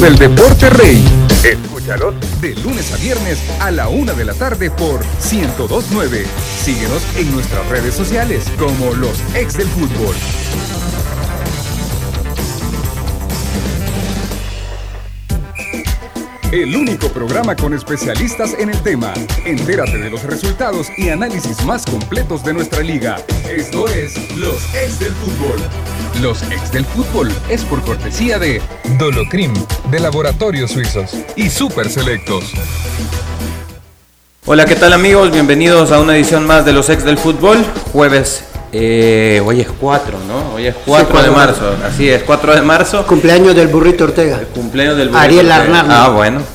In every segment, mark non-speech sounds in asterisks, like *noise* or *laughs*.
del deporte rey. Escúchalos de lunes a viernes a la una de la tarde por 1029. Síguenos en nuestras redes sociales como los ex del fútbol. El único programa con especialistas en el tema. Entérate de los resultados y análisis más completos de nuestra liga. Esto es Los Ex del Fútbol. Los Ex del Fútbol es por cortesía de Dolocrim, de Laboratorios Suizos y Super Selectos. Hola, ¿qué tal amigos? Bienvenidos a una edición más de Los Ex del Fútbol. Jueves eh, hoy es 4, ¿no? Hoy es 4 de marzo. Así es, 4 de marzo. Cumpleaños del burrito Ortega. El cumpleaños del burrito Ariel Ortega. Arnaldo. Ah, bueno.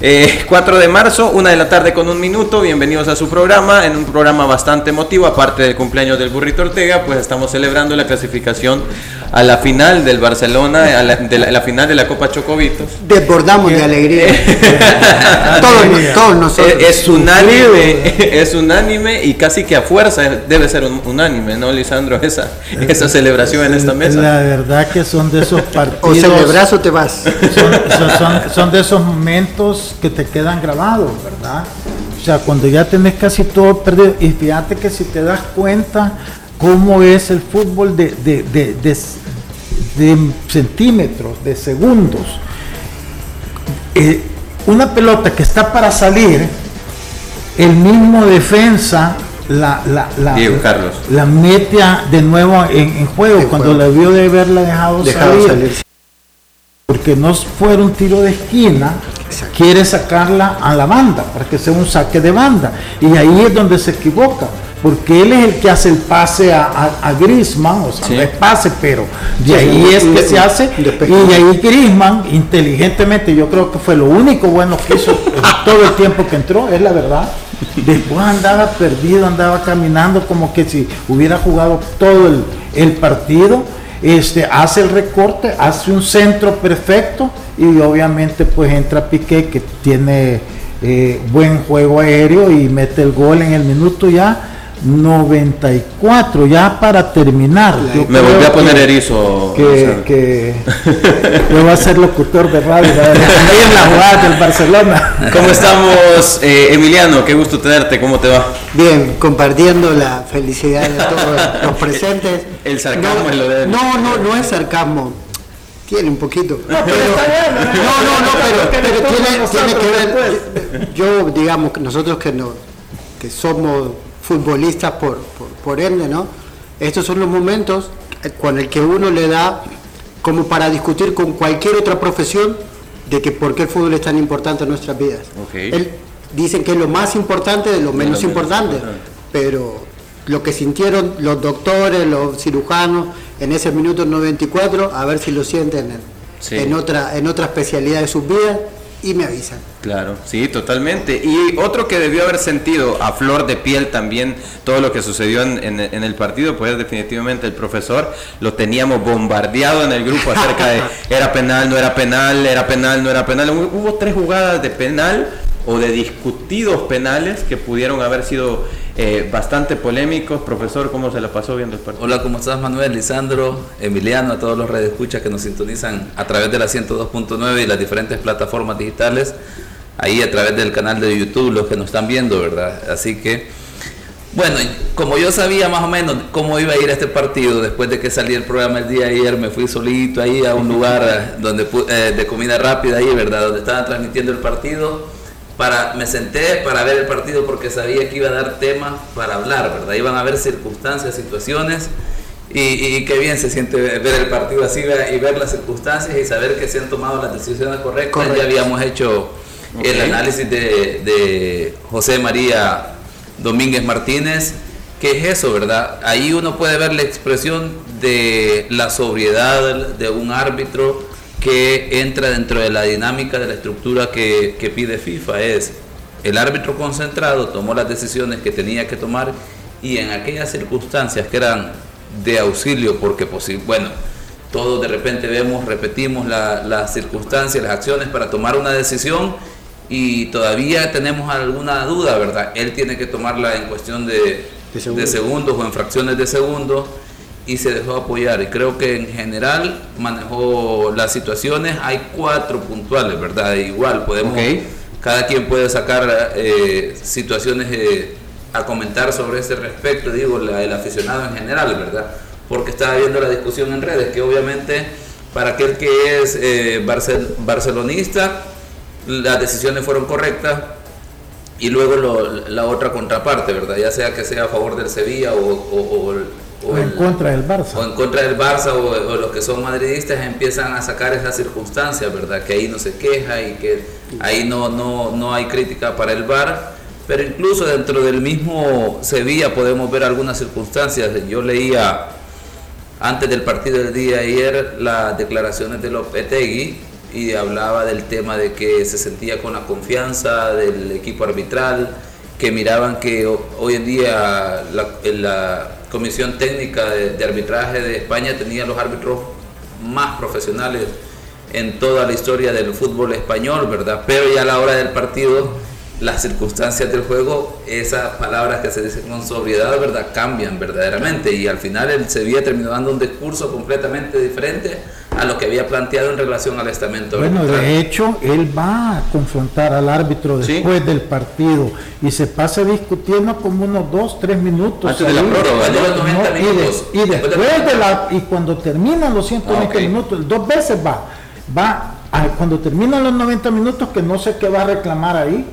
Eh, 4 de marzo, 1 de la tarde con un minuto. Bienvenidos a su programa. En un programa bastante emotivo, aparte del cumpleaños del burrito Ortega, pues estamos celebrando la clasificación a la final del Barcelona, a la, de la, la final de la Copa Chocobitos. Desbordamos de alegría. *laughs* todos, nos- todos nosotros. Es, es unánime, *laughs* es unánime y casi que a fuerza debe ser un- unánime, ¿no, Lisandro? Esa, esa celebración en esta mesa. La verdad que son de esos *laughs* partidos. O celebras o te vas. son, son- son- son de esos momentos que te quedan grabados, ¿verdad? O sea, cuando ya tenés casi todo perdido. Y fíjate que si te das cuenta cómo es el fútbol de, de- de- de- de centímetros, de segundos. Eh, una pelota que está para salir, el mismo defensa la, la, la, Diego Carlos. la mete de nuevo en, en juego En cuando juego. la vio de haberla dejado, Dejado salir, salir. Porque no fuera un tiro de esquina quiere sacarla a la banda para que sea un saque de banda. Y ahí es donde se equivoca porque él es el que hace el pase a, a, a Griezmann o sea Sí. no es pase pero de ahí sí, es que se hace. Y de ahí Griezmann inteligentemente yo creo que fue lo único bueno que hizo *laughs* todo el tiempo que entró es la verdad. Después andaba perdido andaba caminando como que si hubiera jugado todo el, el partido este hace el recorte hace un centro perfecto y obviamente pues entra Piqué que tiene eh, buen juego aéreo y mete el gol en el minuto ya 94 ya para terminar Yo Me volví a poner que- erizo. que, *laughs* yo voy a ser locutor de radio *laughs* ahí en la jugada del Barcelona ¿Cómo estamos, eh, Emiliano? Qué gusto tenerte, ¿cómo te va? Bien, compartiendo la felicidad de todos *laughs* los presentes. El sarcasmo no, es lo de él. No, no, no es sarcasmo. Tiene un poquito. No, pero bueno, ¿no? no, pero, pero tiene, tiene que ver. Yo, digamos, que nosotros que no, que somos futbolistas por, por, por ende, ¿no? Estos son los momentos con el que uno le da como para discutir con cualquier otra profesión de que por qué el fútbol es tan importante en nuestras vidas. Él- dicen que es lo más importante de lo menos menos importante, importante. pero lo que sintieron los doctores, los cirujanos en ese minuto 94, a ver si lo sienten en, Sí. en otra en otra especialidad de sus vidas y me avisan. Claro, sí, totalmente. Y otro que debió haber sentido a flor de piel también todo lo que sucedió en, en- en el partido, pues definitivamente el profesor lo teníamos bombardeado en el grupo acerca de *laughs* era penal, no era penal, era penal, no era penal. Hu- Hubo tres jugadas de penal o de discutidos penales que pudieron haber sido eh, bastante polémicos. Profesor, ¿cómo se la pasó viendo el partido? Hola, ¿cómo estás Manuel, Lisandro, Emiliano, a todos los redes escuchas que nos sintonizan a través de la 102.9 y las diferentes plataformas digitales, ahí a través del canal de YouTube, los que nos están viendo, ¿verdad? Así que, bueno, como yo sabía más o menos cómo iba a ir este partido, después de que salí el programa el día ayer, me fui solito ahí a un lugar donde eh, de comida rápida ahí, ¿verdad? Donde estaban transmitiendo el partido para, me senté para ver el partido porque sabía que iba a dar temas para hablar, ¿verdad? Iban a haber circunstancias, situaciones y, y qué bien se siente ver el partido así y ver las circunstancias y saber que se han tomado las decisiones correctas. Correcto. Ya habíamos hecho el análisis de, de José María Domínguez Martínez. ¿Qué es eso, verdad? Ahí uno puede ver la expresión de la sobriedad de un árbitro que entra dentro de la dinámica de la estructura que, que pide FIFA. Es el árbitro concentrado, tomó las decisiones que tenía que tomar y en aquellas circunstancias que eran de auxilio, porque posi- bueno, todos de repente vemos, repetimos la- las circunstancias, las acciones para tomar una decisión y todavía tenemos alguna duda, ¿verdad? Él tiene que tomarla en cuestión de, De segundos. de segundos o en fracciones de segundos y se dejó apoyar. Y creo que en general manejó las situaciones. Hay cuatro puntuales, ¿verdad? Igual podemos, cada quien puede sacar eh, situaciones eh, a comentar sobre ese respecto, digo, el aficionado en general, ¿verdad? Porque estaba viendo la discusión en redes, que obviamente para aquel que es eh, barcelonista, las decisiones fueron correctas, y luego la otra contraparte, ¿verdad? Ya sea que sea a favor del Sevilla o, o, en contra del Barça. O en contra del Barça o, los que son madridistas empiezan a sacar esas circunstancias, ¿verdad? Que ahí no se queja y que ahí no, no, no hay crítica para el Bar. Pero incluso dentro del mismo Sevilla podemos ver algunas circunstancias. Yo leía antes del partido del día de ayer las declaraciones de Lopetegui y hablaba del tema de que se sentía con la confianza del equipo arbitral, que miraban que hoy en día la, Comisión Técnica de, Arbitraje de España tenía los árbitros más profesionales en toda la historia del fútbol español, ¿verdad? Pero ya a la hora del partido, las circunstancias del juego, esas palabras que se dicen con sobriedad, ¿verdad? Cambian verdaderamente y al final el Sevilla terminó dando un discurso completamente diferente a lo que había planteado en relación al estamento. Bueno, de hecho, él va a confrontar al árbitro después del partido y se pasa discutiendo como unos dos, tres minutos. Antes de la prórroga, de los 90 minutos. Y, después, de, la, y cuando terminan los 120 ah, minutos, dos veces va, va cuando terminan los 90 minutos que no sé qué va a reclamar ahí,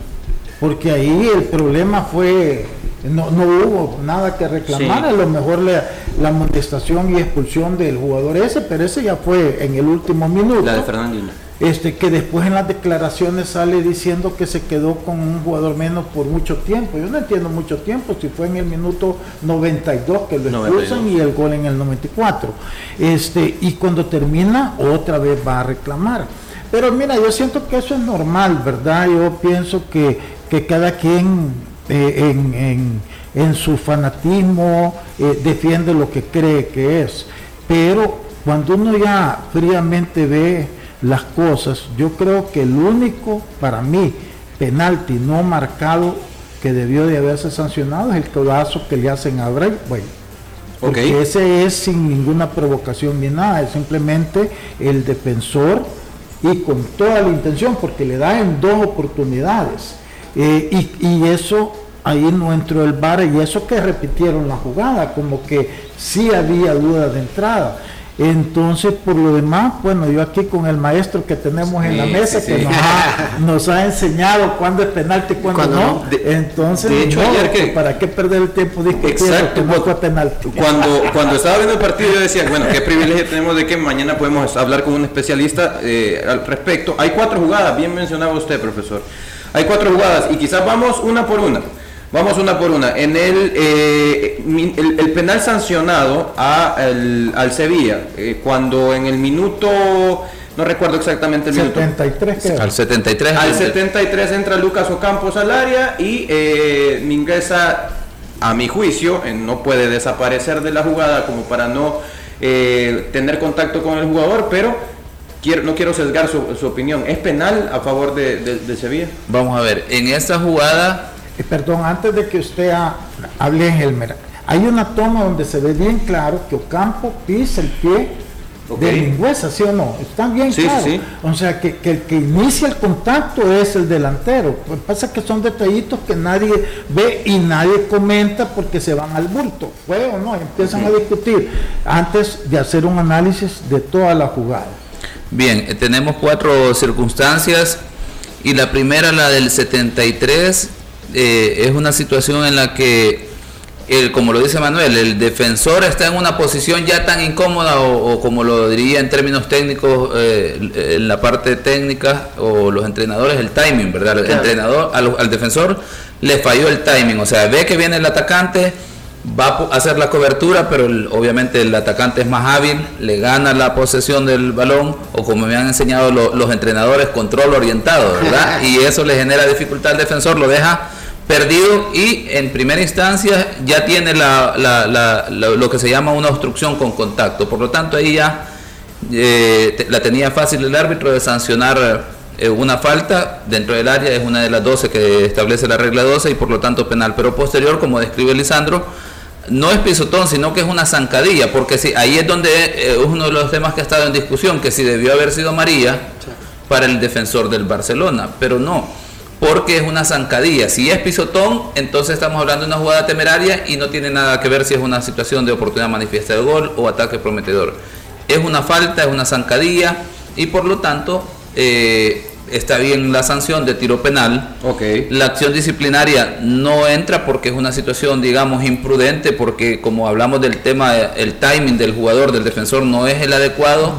porque ahí el problema fue no, no hubo nada que reclamar, a lo mejor la, la amonestación y expulsión del jugador ese, pero ese ya fue en el último minuto. La de Fernandina. Este, que después en las declaraciones sale diciendo que se quedó con un jugador menos por mucho tiempo. Yo no entiendo mucho tiempo, si fue en el minuto 92 que lo expulsan y el gol en el 94. Este, y cuando termina, otra vez va a reclamar. Pero mira, yo siento que eso es normal, ¿verdad? Yo pienso que, que cada quien eh, en, en, su fanatismo eh, defiende lo que cree que es. Pero cuando uno ya fríamente ve las cosas, yo creo que el único, para mí, penalti no marcado que debió de haberse sancionado es el codazo que le hacen a Bray. Bueno, porque ese es sin ninguna provocación ni nada, es simplemente el defensor y con toda la intención, porque le da en dos oportunidades eh, y, eso ahí no entró el bar y eso que repitieron la jugada, como que sí había duda de entrada. Entonces, por lo demás, bueno, yo aquí con el maestro que tenemos en la mesa, que *laughs* nos ha, enseñado cuándo es penalti y cuándo, no. Entonces, de hecho, ayer que, ¿para qué perder el tiempo discutiendo que no fue penalti? Cuando, cuando estaba viendo el partido, yo decía, bueno, qué privilegio tenemos de que mañana podemos hablar con un especialista eh, al respecto. Hay cuatro jugadas, bien mencionaba usted, profesor. Hay cuatro jugadas y quizás vamos una por una. Vamos una por una. En el, eh, el, penal sancionado a al Sevilla, eh, cuando en el minuto, no recuerdo exactamente el 73, minuto. Al 73. Al 73 entra Lucas Ocampos al área y eh, ingresa, a mi juicio, no puede desaparecer de la jugada como para no tener contacto con el jugador, pero no quiero sesgar su, opinión. ¿Es penal a favor de, Sevilla? Vamos a ver, en esta jugada... Eh, perdón, antes de que usted hable en Helmer, hay una toma donde se ve bien claro que Ocampo pisa el pie de Lingüesa, ¿sí o no? Está bien claro. O sea, que, el que inicia el contacto es el delantero. Pues pasa que son detallitos que nadie ve y nadie comenta porque se van al bulto. ¿Fue o no? Empiezan a discutir antes de hacer un análisis de toda la jugada. Bien, eh, tenemos cuatro circunstancias y la primera, la del 73, eh, es una situación en la que, el, como lo dice Manuel, el defensor está en una posición ya tan incómoda o, como lo diría en términos técnicos, eh, en la parte técnica o los entrenadores, el timing, ¿verdad? El entrenador, al, al defensor le falló el timing, o sea, ve que viene el atacante va a hacer la cobertura, pero obviamente el atacante es más hábil, le gana la posesión del balón, o como me han enseñado los entrenadores, control orientado, ¿verdad? *laughs* Y eso le genera dificultad al defensor, lo deja perdido y en primera instancia ya tiene lo que se llama una obstrucción con contacto. Por lo tanto, ahí ya eh, la tenía fácil el árbitro de sancionar eh, una falta dentro del área, es una de las 12 que establece la regla 12 y por lo tanto penal. Pero posterior, como describe Lisandro, no es pisotón, sino que es una zancadilla, porque si, ahí es donde eh, es uno de los temas que ha estado en discusión, que si debió haber sido María para el defensor del Barcelona, pero no, porque es una zancadilla. Si es pisotón, entonces estamos hablando de una jugada temeraria y no tiene nada que ver si es una situación de oportunidad manifiesta de gol o ataque prometedor. Es una falta, es una zancadilla y por lo tanto eh, está bien la sanción de tiro penal. Ok. La acción disciplinaria no entra porque es una situación, digamos, imprudente, porque como hablamos del tema, el timing del jugador, del defensor, no es el adecuado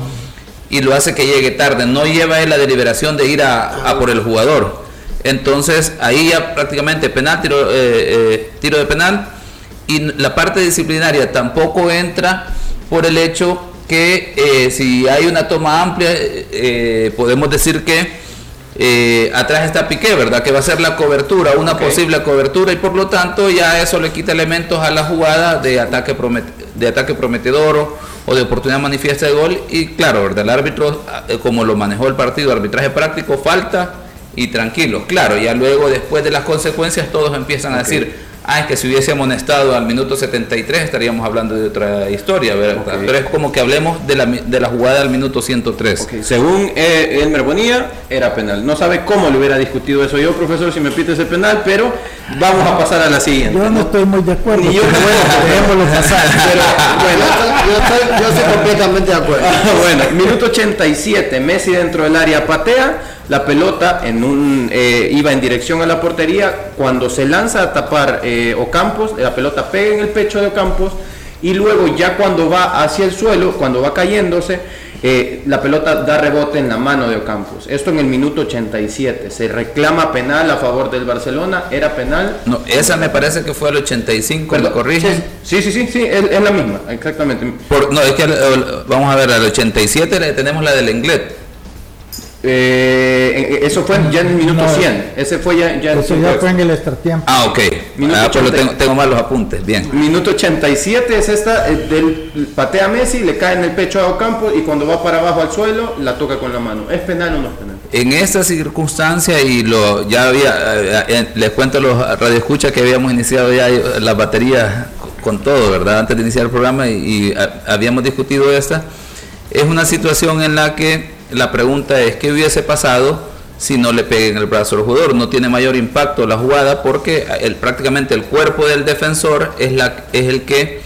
y lo hace que llegue tarde. No lleva él la deliberación de ir a, a por el jugador. Entonces ahí ya prácticamente penal, tiro, eh, eh, tiro de penal y la parte disciplinaria tampoco entra por el hecho que eh, si hay una toma amplia, eh, eh, podemos decir que eh, atrás está Piqué, ¿verdad? Que va a ser la cobertura, una posible cobertura y por lo tanto ya eso le quita elementos a la jugada de ataque, promet- de ataque prometedor o, o de oportunidad manifiesta de gol y claro, ¿verdad? El árbitro, eh, como lo manejó el partido, arbitraje práctico, falta y tranquilo. Claro, ya luego después de las consecuencias todos empiezan a decir, ah, es que si hubiese amonestado al minuto 73 estaríamos hablando de otra historia. Pero es como que hablemos de la, de la jugada al minuto 103. Ok, Según eh, Elmer Bonilla, era penal. No sabe cómo le hubiera discutido eso yo, profesor, si me pite ese penal, pero vamos a pasar a la siguiente. Yo no estoy muy de acuerdo. Ni yo, pero bueno, dejémoslo pasar. *laughs* Pero, bueno, Yo estoy, yo estoy completamente de acuerdo. *laughs* bueno, minuto 87, Messi dentro del área patea, la pelota en un eh, iba en dirección a la portería, cuando se lanza a tapar eh, Ocampos, la pelota pega en el pecho de Ocampos y luego ya cuando va hacia el suelo, cuando va cayéndose, eh, la pelota da rebote en la mano de Ocampos. Esto en el minuto 87. Se reclama penal a favor del Barcelona, era penal. No, esa me parece que fue al 85, ¿me Perdón, corrigen? Sí, sí, sí, sí, es, es la misma, exactamente. Por- no, es que eh, vamos a ver, al 87 le tenemos la del Englet. Eh, eso fue ya en el minuto No, 100. Ese fue ya, ya en Eso el ya fue en el extratiempo. Ah, ok. Minuto Ah, pues lo 80. tengo, tengo mal los apuntes, bien. Minuto 87 es esta, eh, del patea a Messi, le cae en el pecho a Ocampo y cuando va para abajo al suelo la toca con la mano. ¿Es penal o no es penal? En esta circunstancia, y lo ya había, eh, eh, les cuento a los radioescuchas que habíamos iniciado ya las baterías con todo, ¿verdad? Antes de iniciar el programa y, y, ah, habíamos discutido esta. Es una situación en la que la pregunta es, ¿qué hubiese pasado si no le pega en el brazo al jugador? No tiene mayor impacto la jugada porque el, prácticamente el cuerpo del defensor es, la, es el que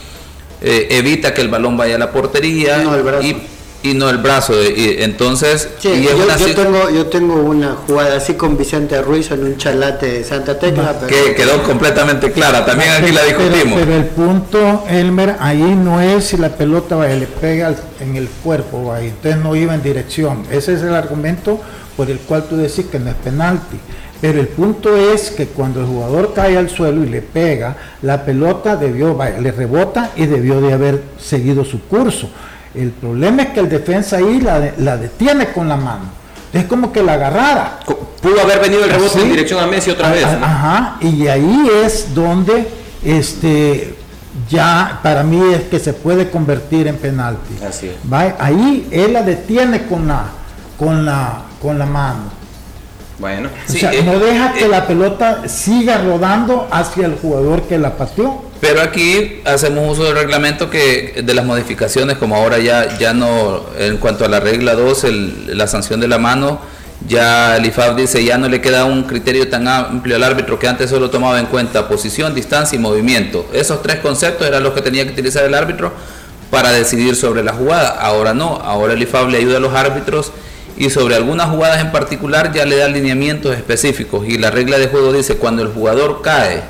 eh, evita que el balón vaya a la portería No, el brazo. y, y no el brazo. Y, entonces, Sí, y yo, una yo si- tengo, yo tengo una jugada así con Vicente Ruiz en un chalate de Santa Tecla. pero- que quedó completamente clara. También aquí la discutimos. Pero, el punto, Elmer, ahí no es si la pelota vaya, le pega al- en el cuerpo, vaya, entonces no iba en dirección. Ese es el argumento por el cual tú decís que no es penalti. Pero el punto es que cuando el jugador cae al suelo y le pega, la pelota debió, vaya, le rebota y debió de haber seguido su curso. El problema es que el defensa ahí la, la detiene con la mano. Es como que la agarrara. Pudo haber venido el rebote Sí. en dirección a Messi otra vez. Ah, ¿no? Ajá, y ahí es donde este ya para mí es que se puede convertir en penalti. Así es. Va, Ahí él la detiene con la con la con la mano. Bueno, O Sí, sea, eh, no deja que eh, la pelota siga rodando hacia el jugador que la pateó. Pero aquí hacemos uso del reglamento que de las modificaciones, como ahora ya, ya no, en cuanto a la regla 2, el- la sanción de la mano, ya el IFAB dice ya no le queda un criterio tan amplio al árbitro que antes solo tomaba en cuenta posición, distancia y movimiento. Esos tres conceptos eran los que tenía que utilizar el árbitro para decidir sobre la jugada. Ahora no, ahora el IFAB le ayuda a los árbitros y sobre algunas jugadas en particular ya le da lineamientos específicos y la regla de juego dice cuando el jugador cae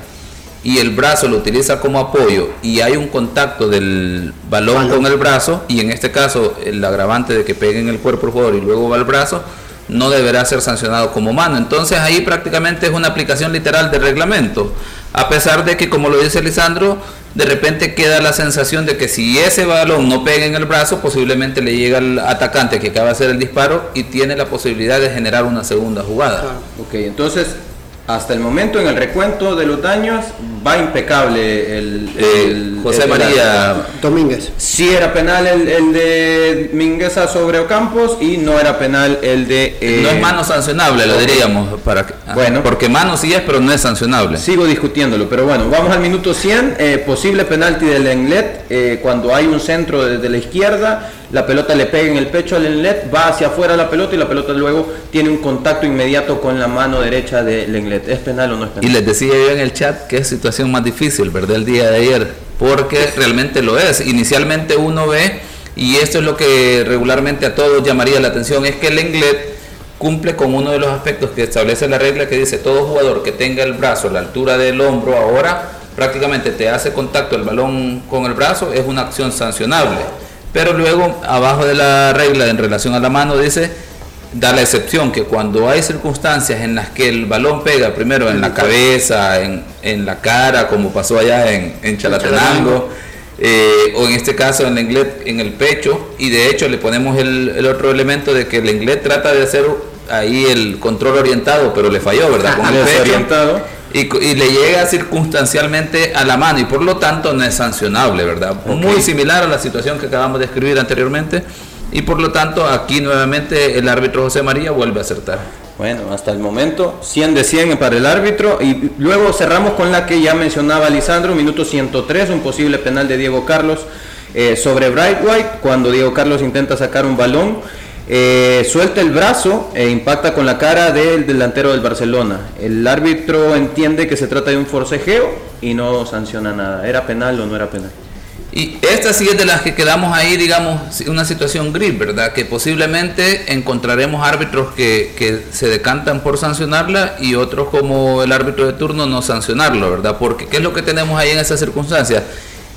y el brazo lo utiliza como apoyo y hay un contacto del balón Balón. con el brazo y en este caso el agravante de que pegue en el cuerpo el jugador y luego va al brazo no deberá ser sancionado como mano. Entonces ahí prácticamente es una aplicación literal del reglamento. A pesar de que, como lo dice Lisandro, de repente queda la sensación de que si ese balón no pega en el brazo, posiblemente le llega al atacante que acaba de hacer el disparo y tiene la posibilidad de generar una segunda jugada. Ok, entonces Hasta el momento en el recuento de los daños va impecable el, Eh, José el- María Domínguez. Sí era penal el, el de Mingueza sobre Ocampos y no era penal el de... eh, no es mano sancionable, lo diríamos. Para que, Bueno. Porque mano sí es, pero no es sancionable. Sigo discutiéndolo, pero bueno, vamos al minuto 100. eh, posible penalti del Englet eh, cuando hay un centro desde la izquierda, la pelota le pega en el pecho al Englet, va hacia afuera la pelota y la pelota luego tiene un contacto inmediato con la mano derecha del Englet. ¿Es penal o no es Y penal? les decía yo en el chat que es situación más difícil, ¿verdad? El día de ayer, porque realmente lo es. Inicialmente uno ve, y esto es lo que regularmente a todos llamaría la atención, es que el Englet cumple con uno de los aspectos que establece la regla que dice todo jugador que tenga el brazo a la altura del hombro ahora prácticamente te hace contacto el balón con el brazo es una acción sancionable pero luego abajo de la regla en relación a la mano dice da la excepción que cuando hay circunstancias en las que el balón pega primero en la cabeza, en, en la cara, como pasó allá en, en Chalatenango, eh, o en este caso en el inglés en el pecho, y de hecho le ponemos el, el otro elemento de que el inglés trata de hacer ahí el control orientado, pero le falló, ¿verdad? Con el pecho. Y, le llega circunstancialmente a la mano y por lo tanto no es sancionable, ¿verdad? Muy similar a la situación que acabamos de escribir anteriormente y por lo tanto aquí nuevamente el árbitro José María vuelve a acertar. Bueno, hasta el momento 100 de 100 para el árbitro y luego cerramos con la que ya mencionaba Lisandro, minuto 103, un posible penal de Diego Carlos eh, sobre Bright White cuando Diego Carlos intenta sacar un balón, eh, suelta el brazo e impacta con la cara del delantero del Barcelona. El árbitro entiende que se trata de un forcejeo y no sanciona nada. ¿Era penal o no era penal? Y esta sí es de las que quedamos ahí, digamos, una situación gris, ¿verdad? Que posiblemente encontraremos árbitros que, que se decantan por sancionarla y otros como el árbitro de turno no sancionarlo, ¿verdad? Porque ¿qué es lo que tenemos ahí en esas circunstancias?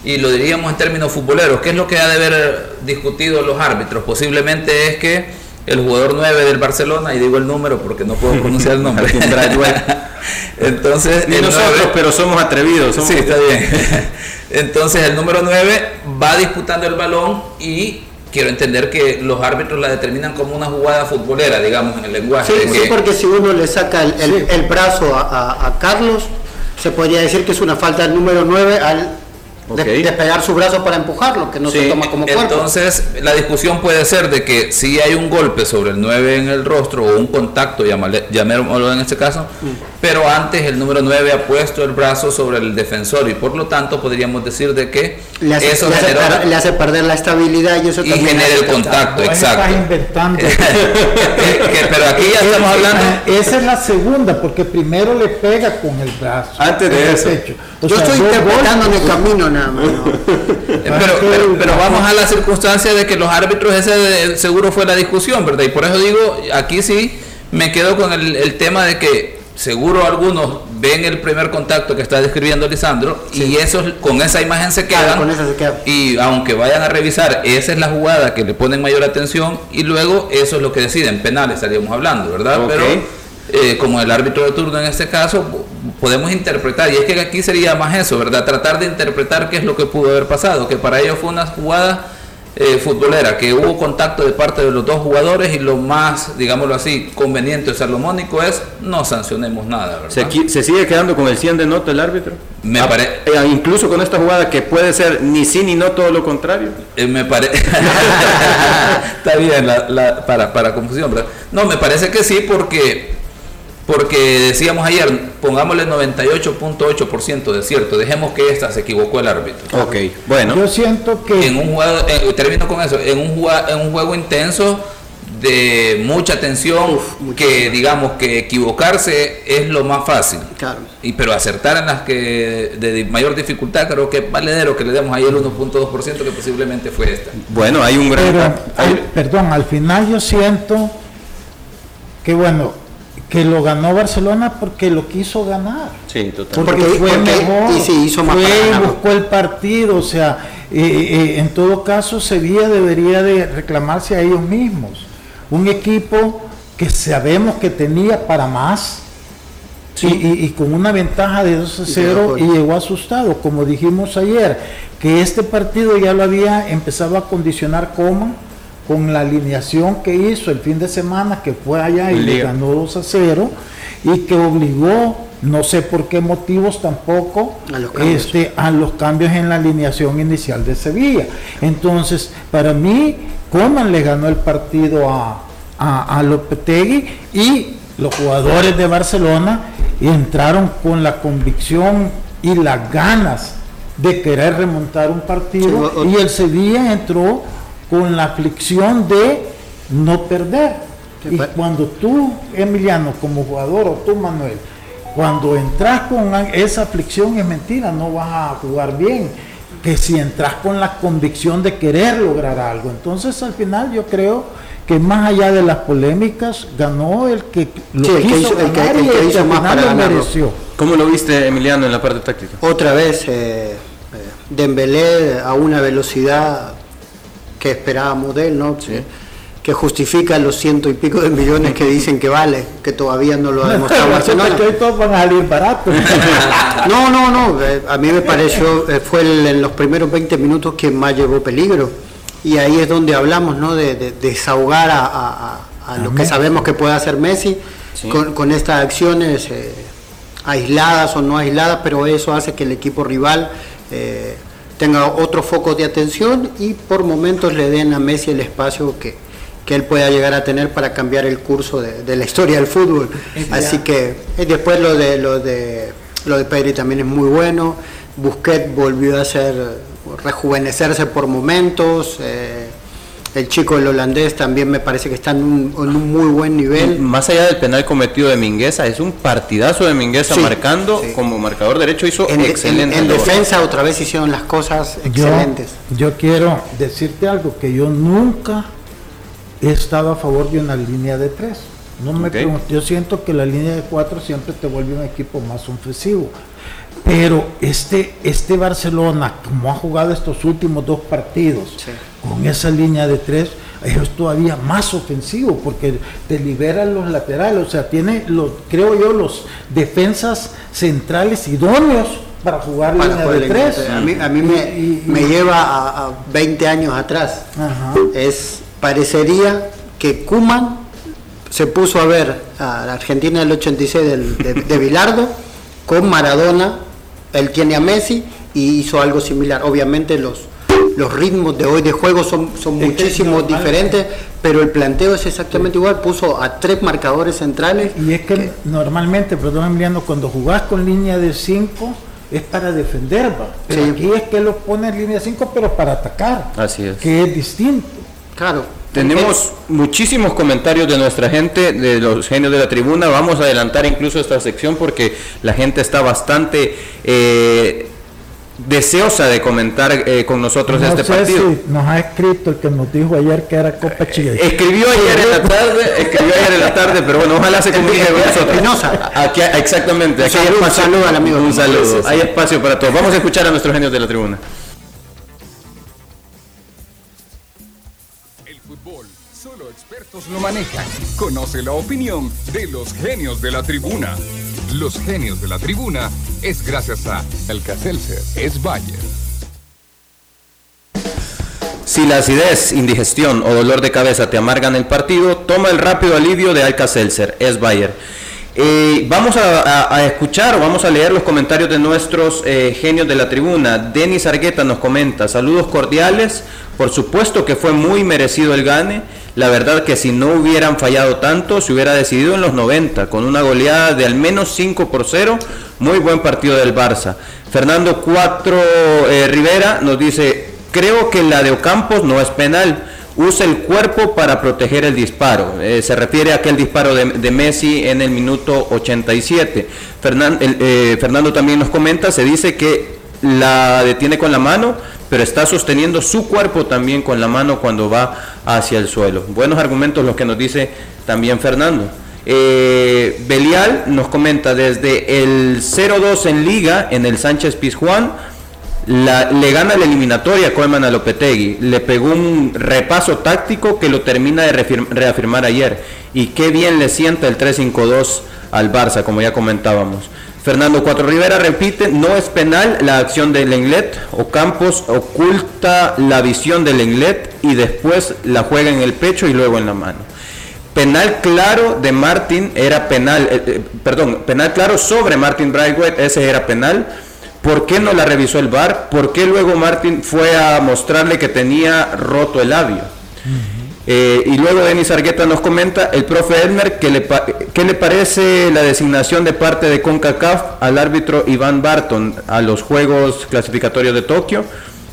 Y lo diríamos en términos futboleros, ¿qué es lo que ha de haber discutido los árbitros? Posiblemente es que el jugador 9 del Barcelona, y digo el número porque no puedo pronunciar el *laughs* nombre, *laughs* entonces Ni nosotros, 9 pero somos atrevidos. somos- Sí, está bien. *laughs* Entonces el número 9 va disputando el balón y quiero entender que los árbitros la determinan como una jugada futbolera, digamos, en el lenguaje. Sí, sí, que- porque si uno le saca el, el- el brazo a, a- a Carlos, se podría decir que es una falta del número 9 al de- Ok. despegar su brazo para empujarlo, que no Sí, se toma como cuerpo. Entonces, la discusión puede ser de que si hay un golpe sobre el 9 en el rostro o un contacto, llamémoslo en este caso, Mm. Pero antes el número 9 ha puesto el brazo sobre el defensor y por lo tanto podríamos decir de que le, hace, eso le hace generó- per- le hace perder la estabilidad y eso y genera el contacto, exacto. estás inventando. Que- *laughs* que- pero aquí ya estamos hablando Esa es la segunda, porque primero le pega con el brazo. Antes de eso. O Yo sea, estoy interpretando en el camino nada más. ¿no? Eh, Pero, pero, pero vamos a la circunstancia de que los árbitros, ese de- seguro fue la discusión, ¿verdad? Y por eso digo, aquí sí me quedo con el, el tema de que seguro algunos ven el primer contacto que está describiendo Lisandro y eso con esa imagen se Claro, quedan. con esa se quedan. Y aunque vayan a revisar, esa es la jugada que le ponen mayor atención y luego eso es lo que deciden, penales estaríamos hablando, ¿verdad? Pero eh, como el árbitro de turno en este caso, po- podemos interpretar, y es que aquí sería más eso, ¿verdad? Tratar de interpretar qué es lo que pudo haber pasado, que para ellos fue una jugada eh, futbolera, que hubo contacto de parte de los dos jugadores y lo más, digámoslo así, conveniente o salomónico es no sancionemos nada, ¿verdad? ¿Se, se sigue quedando con el 100 de nota el árbitro? Me Ah, pare- eh, incluso con esta jugada que puede ser ni sí ni no todo lo contrario. Eh, me parece *laughs* está bien la- la- para, para confusión ¿verdad? no me parece que sí porque porque decíamos ayer pongámosle 98.8% de cierto dejemos que esta se equivocó el árbitro Ok, bueno. Yo siento que en un juego eh, termino con eso en un en un juego intenso de mucha tensión que digamos que equivocarse es lo más fácil Claro. y pero acertar en las que de, mayor dificultad creo que es valedero que le demos ahí el 1.2% que posiblemente fue esta Bueno, hay un gran... Pero, hay- al- perdón, al final yo siento que bueno, que lo ganó Barcelona porque lo quiso ganar. Sí, total. Porque, Porque- fue porque- mejor, y sí, hizo más fue y buscó el partido, o sea, eh, eh, en todo caso Sevilla debería de reclamarse a ellos mismos. Un equipo que sabemos que tenía para más y, y- y con una ventaja de 2 a 0 y llegó asustado, como dijimos ayer, que este partido ya lo había empezado a condicionar Coman con la alineación que hizo el fin de semana, que fue allá y le ganó 2 a 0, y que obligó, no sé por qué motivos tampoco, A los cambios. este, a los cambios en la alineación inicial de Sevilla. Entonces, para mí, Coman le ganó el partido a, a, a Lopetegui y los jugadores de Barcelona entraron con la convicción y las ganas de querer remontar un partido Sí, o- o- y el Sevilla entró con la aflicción de no perder. Y cuando tú, Emiliano, como jugador, o tú, Manuel, cuando entras con a- esa aflicción es mentira, no vas a jugar bien. Que si entras con la convicción de querer lograr algo. Entonces, al final, yo creo que más allá de las polémicas, ganó el que lo Sí, quiso hizo- el que- el hizo más para lo mereció. ¿Cómo lo viste, Emiliano, en la parte táctica? Otra vez, eh, eh, Dembélé a una velocidad que esperábamos de él, ¿no? Que justifica los ciento y pico de millones que dicen que vale, que todavía no lo ha *laughs* demostrado Barcelona. que hoy todos van a salir baratos. *laughs* No, no, no. eh, a mí me pareció, eh, fue el- en los primeros 20 minutos quien más llevó peligro. Y ahí es donde hablamos, ¿no? De, de- desahogar a, a- a- a lo que sabemos que puede hacer Messi Sí. con, con estas acciones eh, aisladas o no aisladas, pero eso hace que el equipo rival eh, tenga otro foco de atención y por momentos le den a Messi el espacio que, que él pueda llegar a tener para cambiar el curso de, de la historia del fútbol. Así que eh, después lo de lo de lo de Pedri también es muy bueno. Busquets volvió a hacer rejuvenecerse por momentos. eh, el chico el holandés también me parece que está en un, en un muy buen nivel. Más allá del penal cometido de Mingueza, es un partidazo de Mingueza Sí, marcando sí. como marcador derecho, hizo En, en- excelente. en labor. defensa otra vez hicieron las cosas Yo, excelentes. yo quiero decirte algo, que yo nunca he estado a favor de una línea de tres. No me pregunto, yo siento que la línea de cuatro siempre te vuelve un equipo más ofensivo. Pero este, este Barcelona, como ha jugado estos últimos dos partidos, Sí. con esa línea de tres, es todavía más ofensivo porque te liberan los laterales, o sea, tiene los, creo yo, los defensas centrales idóneos para jugar Para línea de tres. A mí, a mí me, Y- y- me lleva a, a 20 años atrás. Ajá. Es, parecería que Kuman se puso a ver a la Argentina del 86 del- de, de Bilardo con Maradona, él tiene a Messi y hizo algo similar. Obviamente los, los ritmos de hoy de juego son, son Es que muchísimo normal. diferentes, pero el planteo es exactamente igual. Puso a tres marcadores centrales. Y es que normalmente, perdón Emiliano, cuando jugás con línea de 5 es para defender, va. Pero Sí. aquí es que lo pone en línea 5 pero para atacar. Así es. Que es distinto. Claro. Tenemos muchísimos comentarios de nuestra gente, de los genios de la tribuna. Vamos a adelantar incluso esta sección porque la gente está bastante eh, deseosa de comentar eh, con nosotros no este sé partido. si nos ha escrito el que nos dijo ayer que era Copa Chile. Escribió ayer en la tarde, escribió ayer en la tarde, pero bueno, ojalá se comunique con nosotros. Espinosa. Aquí, exactamente. Aquí hay saludo, espacio- saludo al amigo. Un saludo. Hay espacio para todos. Vamos a escuchar a nuestros genios de la tribuna. Expertos lo manejan. Conoce la opinión de los genios de la tribuna. Los genios de la tribuna es gracias a El Caselcer es Bayer. Si la acidez, indigestión o dolor de cabeza te amargan el partido, toma el rápido alivio de Alka-Seltzer, es Bayer. Eh, vamos a escuchar o vamos a leer los comentarios de nuestros eh, genios de la tribuna. Denis Argueta nos comenta, saludos cordiales, por supuesto que fue muy merecido el gane, la verdad que si no hubieran fallado tanto, se hubiera decidido en los 90, con una goleada de al menos 5 por 0, muy buen partido del Barça. Fernando 4 Rivera nos dice, Creo que la de Ocampos no es penal. Usa el cuerpo para proteger el disparo. Eh, se refiere a aquel disparo de, Messi en el minuto 87. Fernan- el- eh, Fernando también nos comenta, se dice que la detiene con la mano, pero está sosteniendo su cuerpo también con la mano cuando va hacia el suelo. Buenos argumentos los que nos dice también Fernando. Eh, Belial nos comenta desde el 0-2 en liga en el Sánchez Pizjuán la- le gana la eliminatoria a Koeman a Lopetegui. Le pegó un repaso táctico que lo termina de reafirmar ayer. Y qué bien le sienta el 3-5-2 al Barça, como ya comentábamos. Fernando Cuatro Rivera repite, no es penal la acción de Lenglet. Campos oculta la visión de Lenglet y después la juega en el pecho y luego en la mano. Penal claro de Martin era penal, eh, eh, perdón, penal claro sobre Martin Braithwaite, ese era penal. ¿Por qué no la revisó el VAR? ¿Por qué luego Martin fue a mostrarle que tenía roto el labio? Eh, y luego Denis Argueta nos comenta, el profe Elmer, ¿qué le, ¿qué le parece la designación de parte de CONCACAF al árbitro Iván Barton a los Juegos Clasificatorios de Tokio?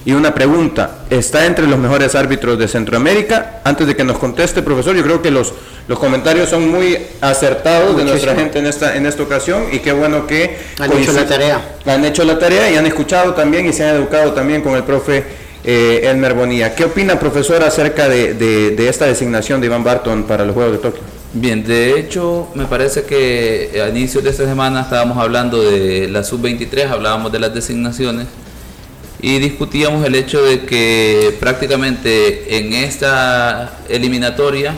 Y una pregunta, ¿está entre los mejores árbitros de Centroamérica? Antes de que nos conteste, profesor, yo creo que los, los comentarios son muy acertados de nuestra gente en esta, en esta ocasión y qué bueno que han hecho la tarea. Han hecho la tarea y han escuchado también y se han educado también con el profe eh, Elmer Bonilla. ¿Qué opina, profesor, acerca de, esta designación de Iván Barton para los Juegos de Tokio? Bien, de hecho, me parece que a inicios de esta semana estábamos hablando de la sub-23, hablábamos de las designaciones y discutíamos el hecho de que prácticamente en esta eliminatoria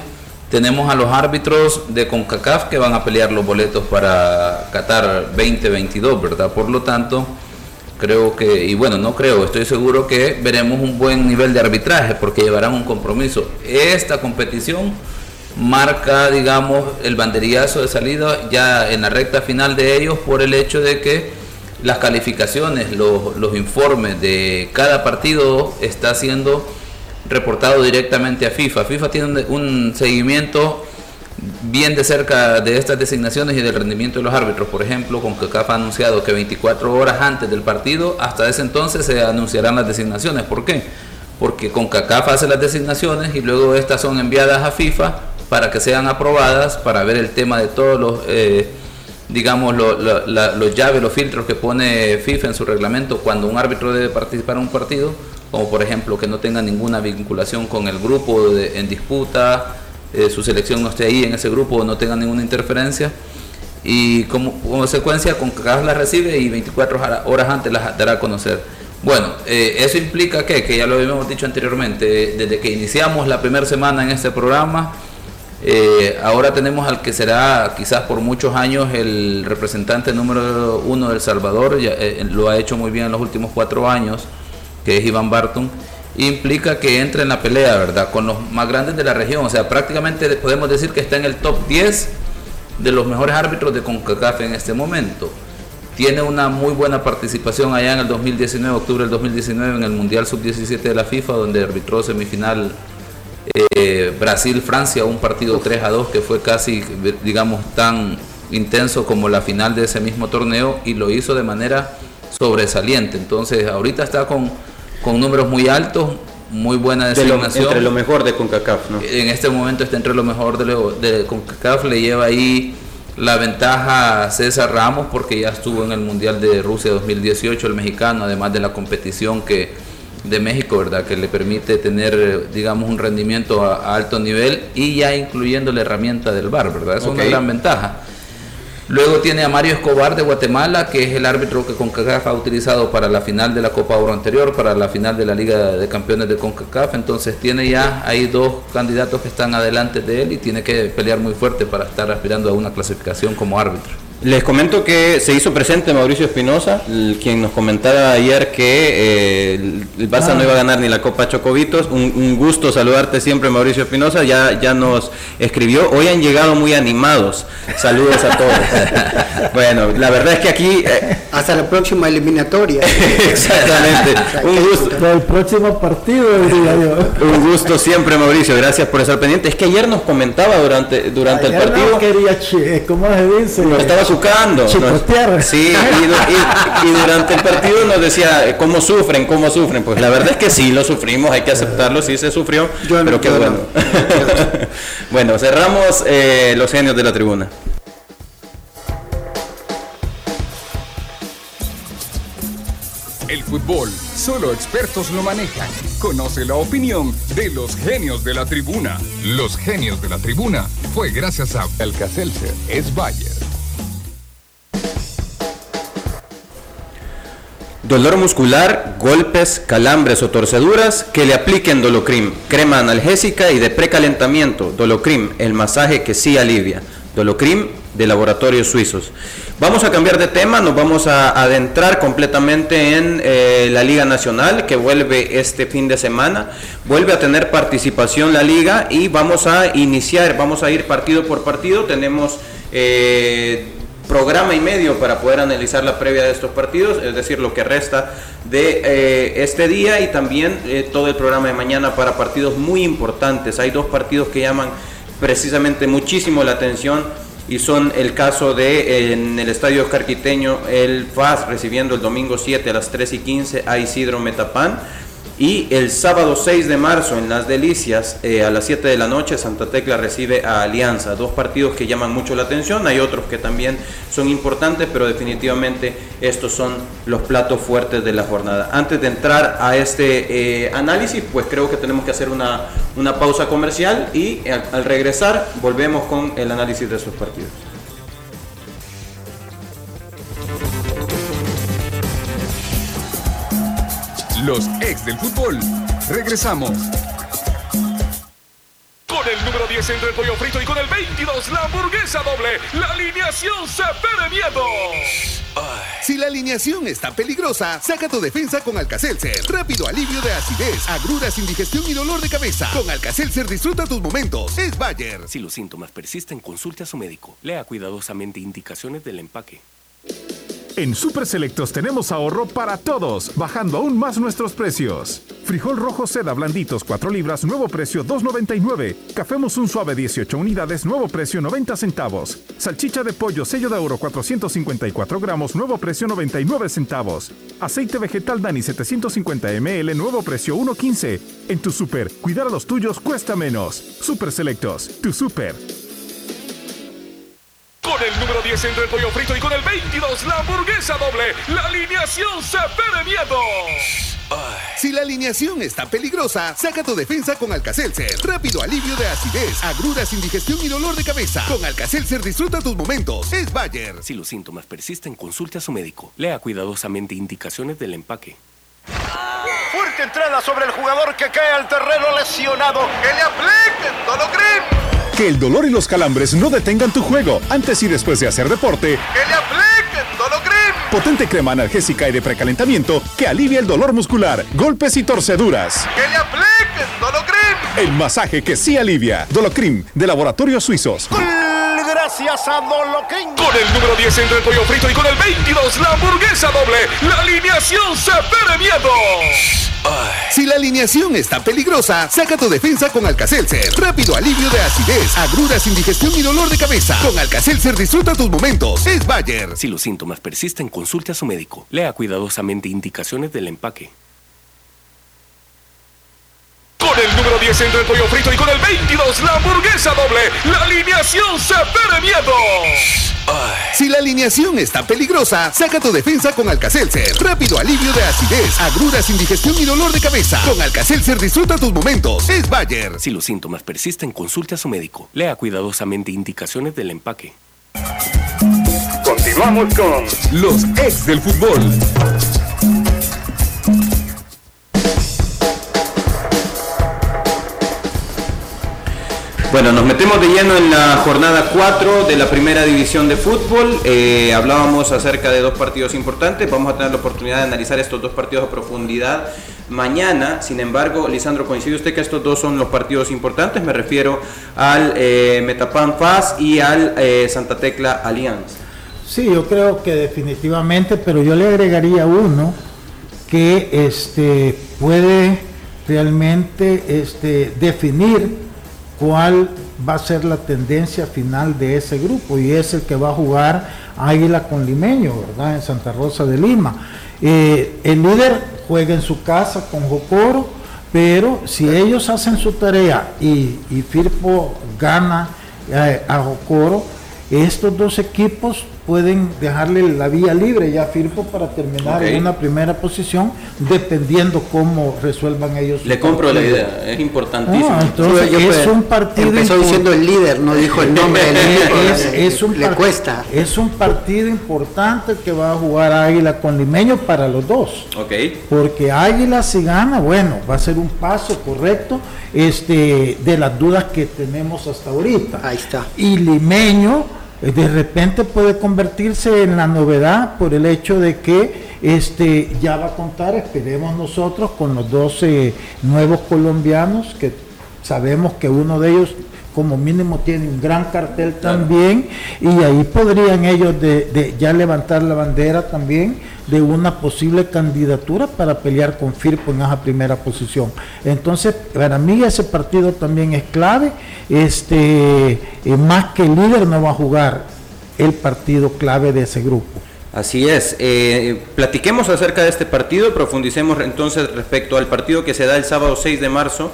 tenemos a los árbitros de CONCACAF que van a pelear los boletos para Qatar 2022, ¿verdad? Por lo tanto, creo que, y bueno, no creo, estoy seguro que veremos un buen nivel de arbitraje porque llevarán un compromiso. Esta competición marca, digamos, el banderillazo de salida ya en la recta final de ellos por el hecho de que las calificaciones, los, los informes de cada partido está siendo reportado directamente a FIFA. FIFA tiene un seguimiento bien de cerca de estas designaciones y del rendimiento de los árbitros. Por ejemplo, con CACAF ha anunciado que 24 horas antes del partido, hasta ese entonces se anunciarán las designaciones. ¿Por qué? Porque con CACAF hace las designaciones y luego estas son enviadas a FIFA para que sean aprobadas, para ver el tema de todos los, eh, digamos, los llaves, los filtros que pone FIFA en su reglamento cuando un árbitro debe participar en un partido, como por ejemplo que no tenga ninguna vinculación con el grupo en disputa, eh, su selección no esté ahí en ese grupo o no tenga ninguna interferencia. Y como consecuencia, con CACAF la recibe y 24 horas antes la dará a conocer. Bueno, eh, eso implica que, que ya lo habíamos dicho anteriormente, desde que iniciamos la primera semana en este programa, eh, ahora tenemos al que será quizás por muchos años el representante número uno del Salvador, ya, lo ha hecho muy bien en los últimos cuatro años, que es Iván Barton implica que entre en la pelea, ¿verdad? Con los más grandes de la región. O sea, prácticamente podemos decir que está en el top 10 de los mejores árbitros de CONCACAF en este momento. Tiene una muy buena participación allá en el 2019, octubre del 2019, en el Mundial Sub-17 de la FIFA, donde arbitró semifinal eh, Brasil-Francia, un partido 3 a 2 que fue casi, digamos, tan intenso como la final de ese mismo torneo y lo hizo de manera sobresaliente. Entonces, ahorita está con con números muy altos, muy buena designación. entre lo mejor de CONCACAF, ¿no? En este momento está entre lo mejor de, de CONCACAF, le lleva ahí la ventaja a César Ramos porque ya estuvo en el Mundial de Rusia 2018, el mexicano, además de la competición que de México, ¿verdad? Que le permite tener, digamos, un rendimiento a, alto nivel y ya incluyendo la herramienta del VAR, ¿verdad? Es una gran ventaja. Luego tiene a Mario Escobar de Guatemala, que es el árbitro que CONCACAF ha utilizado para la final de la Copa Oro anterior, para la final de la Liga de Campeones de CONCACAF. Entonces tiene ya ahí dos candidatos que están adelante de él y tiene que pelear muy fuerte para estar aspirando a una clasificación como árbitro. Les comento que se hizo presente Mauricio Espinosa, quien nos comentaba ayer que eh, el Barça no iba a ganar ni la Copa Chocovitos. Un, gusto saludarte siempre, Mauricio Espinosa. Ya, ya nos escribió. Hoy han llegado muy animados. Saludos a todos. *laughs* *laughs* bueno, la verdad es que aquí. Eh, *laughs* Hasta la próxima eliminatoria. *laughs* Exactamente. un gusto. El próximo partido, un gusto siempre, Mauricio. Gracias por estar pendiente. Es que ayer nos comentaba durante, durante el partido. quería, ¿cómo se dice? Estaba Chipotear. Sí, y, durante el partido nos decía eh, cómo sufren, cómo sufren. Pues la verdad es que sí, lo sufrimos, hay que aceptarlo, sí se sufrió, pero qué bueno. bueno, cerramos eh, los genios de la tribuna. El fútbol, solo expertos lo manejan. Conoce la opinión de los genios de la tribuna. Los genios de la tribuna fue gracias a Alcacelser, es Bayer. Dolor muscular, golpes, calambres o torceduras, que le apliquen Dolocrim, crema analgésica y de precalentamiento. Dolocrim, el masaje que sí alivia. Dolocrim de laboratorios suizos. Vamos a cambiar de tema, nos vamos a adentrar completamente en eh, la Liga Nacional que vuelve este fin de semana. Vuelve a tener participación la liga y vamos a iniciar, vamos a ir partido por partido. Tenemos eh, programa y medio para poder analizar la previa de estos partidos, es decir, lo que resta de eh, este día y también todo el programa de mañana para partidos muy importantes. Hay dos partidos que llaman precisamente muchísimo la atención y son el caso de en el estadio Carquiteño el FAS recibiendo el domingo 7 a las 3 y 15 a Isidro Metapán y el sábado 6 de marzo en Las Delicias eh, a las 7 de la noche Santa Tecla recibe a Alianza, dos partidos que llaman mucho la atención, hay otros que también son importantes, pero definitivamente estos son los platos fuertes de la jornada. Antes de entrar a este eh, análisis, pues creo que tenemos que hacer una, una pausa comercial y al, al regresar volvemos con el análisis de estos partidos. Los ex del fútbol. Regresamos. Con el número 10 entre el pollo frito y con el 22 la hamburguesa doble, la alineación se de miedo. Si la alineación está peligrosa, saca tu defensa con Alcacelser. Rápido alivio de acidez, agruras, indigestión y dolor de cabeza. Con Alcacelser disfruta tus momentos. Es Bayer. Si los síntomas persisten, consulte a su médico. Lea cuidadosamente indicaciones del empaque. En Super Selectos tenemos ahorro para todos, bajando aún más nuestros precios. Frijol rojo seda blanditos 4 libras, nuevo precio 2.99. Café un suave 18 unidades, nuevo precio 90 centavos. Salchicha de pollo sello de oro 454 gramos, nuevo precio 99 centavos. Aceite vegetal Dani 750 ml, nuevo precio 1.15. En tu super, cuidar a los tuyos cuesta menos. Super Selectos, tu super. Con el número 10 entre el pollo frito y con el 22 la hamburguesa doble, la alineación se de miedo. Si la alineación está peligrosa, saca tu defensa con Alcacelser. Rápido alivio de acidez, agruras, indigestión y dolor de cabeza. Con Alcacelser disfruta tus momentos. Es Bayer. Si los síntomas persisten, consulte a su médico. Lea cuidadosamente indicaciones del empaque. Fuerte entrada sobre el jugador que cae al terreno lesionado. ¡Que le apliquen Dolocrim! Que el dolor y los calambres no detengan tu juego antes y después de hacer deporte. ¡Que le apliquen! Potente crema analgésica y de precalentamiento que alivia el dolor muscular, golpes y torceduras. ¡Que le apliquen Dolocrim! El masaje que sí alivia. Dolocrim, de Laboratorios Suizos. Gracias a Dolocrim. Con el número 10 entre el pollo frito y con el 22 la hamburguesa doble, la alineación se de miedo. Si la alineación está peligrosa, saca tu defensa con Alcacelser. Rápido alivio de acidez, agruras, indigestión y dolor de cabeza. Con Alcacelser disfruta tus momentos. Es Bayer. Si los síntomas persisten, consulte a su médico. Lea cuidadosamente indicaciones del empaque. El número 10 entre el pollo frito y con el 22 la hamburguesa doble, la alineación se de miedo. Si la alineación está peligrosa, saca tu defensa con Alcacelser. Rápido alivio de acidez, agruras, indigestión y dolor de cabeza. Con Alcacelser disfruta tus momentos. Es Bayer. Si los síntomas persisten, consulte a su médico. Lea cuidadosamente indicaciones del empaque. Continuamos con los ex del fútbol. Bueno, nos metemos de lleno en la jornada 4 de la primera división de fútbol. Eh, hablábamos acerca de dos partidos importantes. Vamos a tener la oportunidad de analizar estos dos partidos a profundidad mañana. Sin embargo, Lisandro, ¿coincide usted que estos dos son los partidos importantes? Me refiero al eh, Metapan Paz y al eh, Santa Tecla Alianza. Sí, yo creo que definitivamente, pero yo le agregaría uno que este, puede realmente este, definir cuál va a ser la tendencia final de ese grupo y es el que va a jugar Águila con Limeño, ¿verdad? En Santa Rosa de Lima. Eh, el líder juega en su casa con Jocoro, pero si ellos hacen su tarea y, Firpo gana eh, a Jocoro, estos dos equipos pueden dejarle la vía libre ya a Firpo para terminar en una primera posición, dependiendo cómo resuelvan ellos. Le compro la idea, es importantísimo. entonces es un partido. Empezó diciendo el líder, no dijo el nombre del *laughs* equipo. es, un le cuesta. Es un partido importante que va a jugar Águila con Limeño para los dos. Okay. Porque Águila si gana, bueno, va a ser un paso correcto este, de las dudas que tenemos hasta ahorita. Ahí está. Y Limeño de repente puede convertirse en la novedad por el hecho de que este ya va a contar, esperemos nosotros, con los 12 nuevos colombianos que sabemos que uno de ellos como mínimo tiene un gran cartel también y ahí podrían ellos de, ya levantar la bandera también de una posible candidatura para pelear con Firpo en esa primera posición. Entonces, para mí ese partido también es clave, este, eh, más que el líder no va a jugar el partido clave de ese grupo. Así es. Eh, platiquemos acerca de este partido, profundicemos entonces respecto al partido que se da el sábado 6 de marzo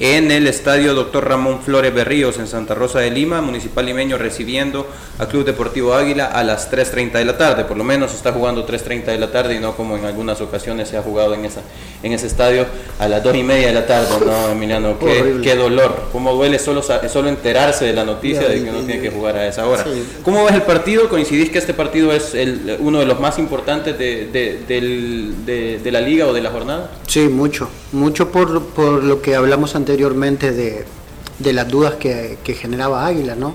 en el estadio Dr. Ramón Flores Berríos en Santa Rosa de Lima, Municipal Limeño recibiendo a Club Deportivo Águila a las 3.30 de la tarde. Por lo menos está jugando 3.30 de la tarde y no como en algunas ocasiones se ha jugado en, esa, en ese estadio a las 2 y media de la tarde. No, Emiliano, qué, dolor. Cómo duele solo, solo enterarse de la noticia de que uno tiene que jugar a esa hora. ¿Cómo ves el partido? ¿Coincidís que este partido es el, uno de los más importantes de, de, la liga o de la jornada? Sí, mucho. Mucho por, por lo que hablamos anteriormente de, de las dudas que, que, generaba Águila, ¿no?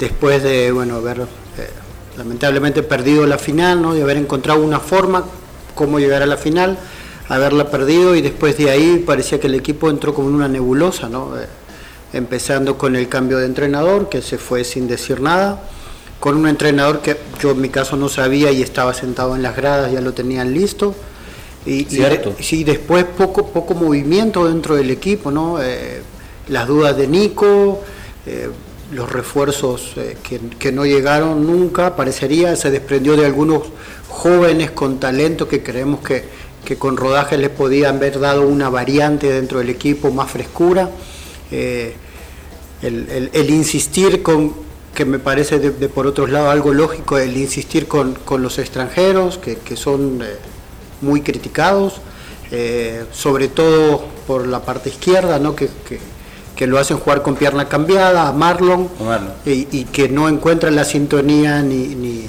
Después de, bueno, haber eh, lamentablemente perdido la final, ¿no? De haber encontrado una forma, cómo llegar a la final, haberla perdido y después de ahí parecía que el equipo entró como en una nebulosa, ¿no? Eh, empezando con el cambio de entrenador, que se fue sin decir nada, con un entrenador que yo en mi caso no sabía y estaba sentado en las gradas, ya lo tenían listo y, sí, después poco, poco movimiento dentro del equipo, ¿no? Eh, las dudas de Nico, eh, los refuerzos eh, que, no llegaron nunca, parecería, se desprendió de algunos jóvenes con talento que creemos que, que con rodaje les podían haber dado una variante dentro del equipo, más frescura. El, insistir con, que me parece de, por otro lado algo lógico, el insistir con, con los extranjeros, que, que son muy criticados, eh, sobre todo por la parte izquierda, ¿no? que, lo hacen jugar con pierna cambiada, a Marlon, Y, que no encuentran la sintonía ni,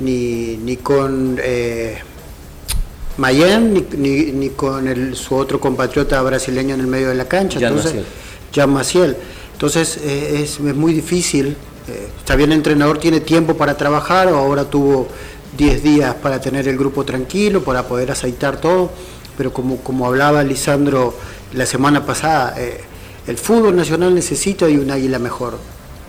ni, ni, con eh, Mayen ni, ni, con el, su otro compatriota brasileño en el medio de la cancha. Entonces, Jean Maciel. Entonces eh, es, es, muy difícil. Está bien el entrenador tiene tiempo para trabajar, o ahora tuvo 10 días para tener el grupo tranquilo, para poder aceitar todo, pero como, como hablaba Lisandro la semana pasada, eh, el fútbol nacional necesita de un águila mejor,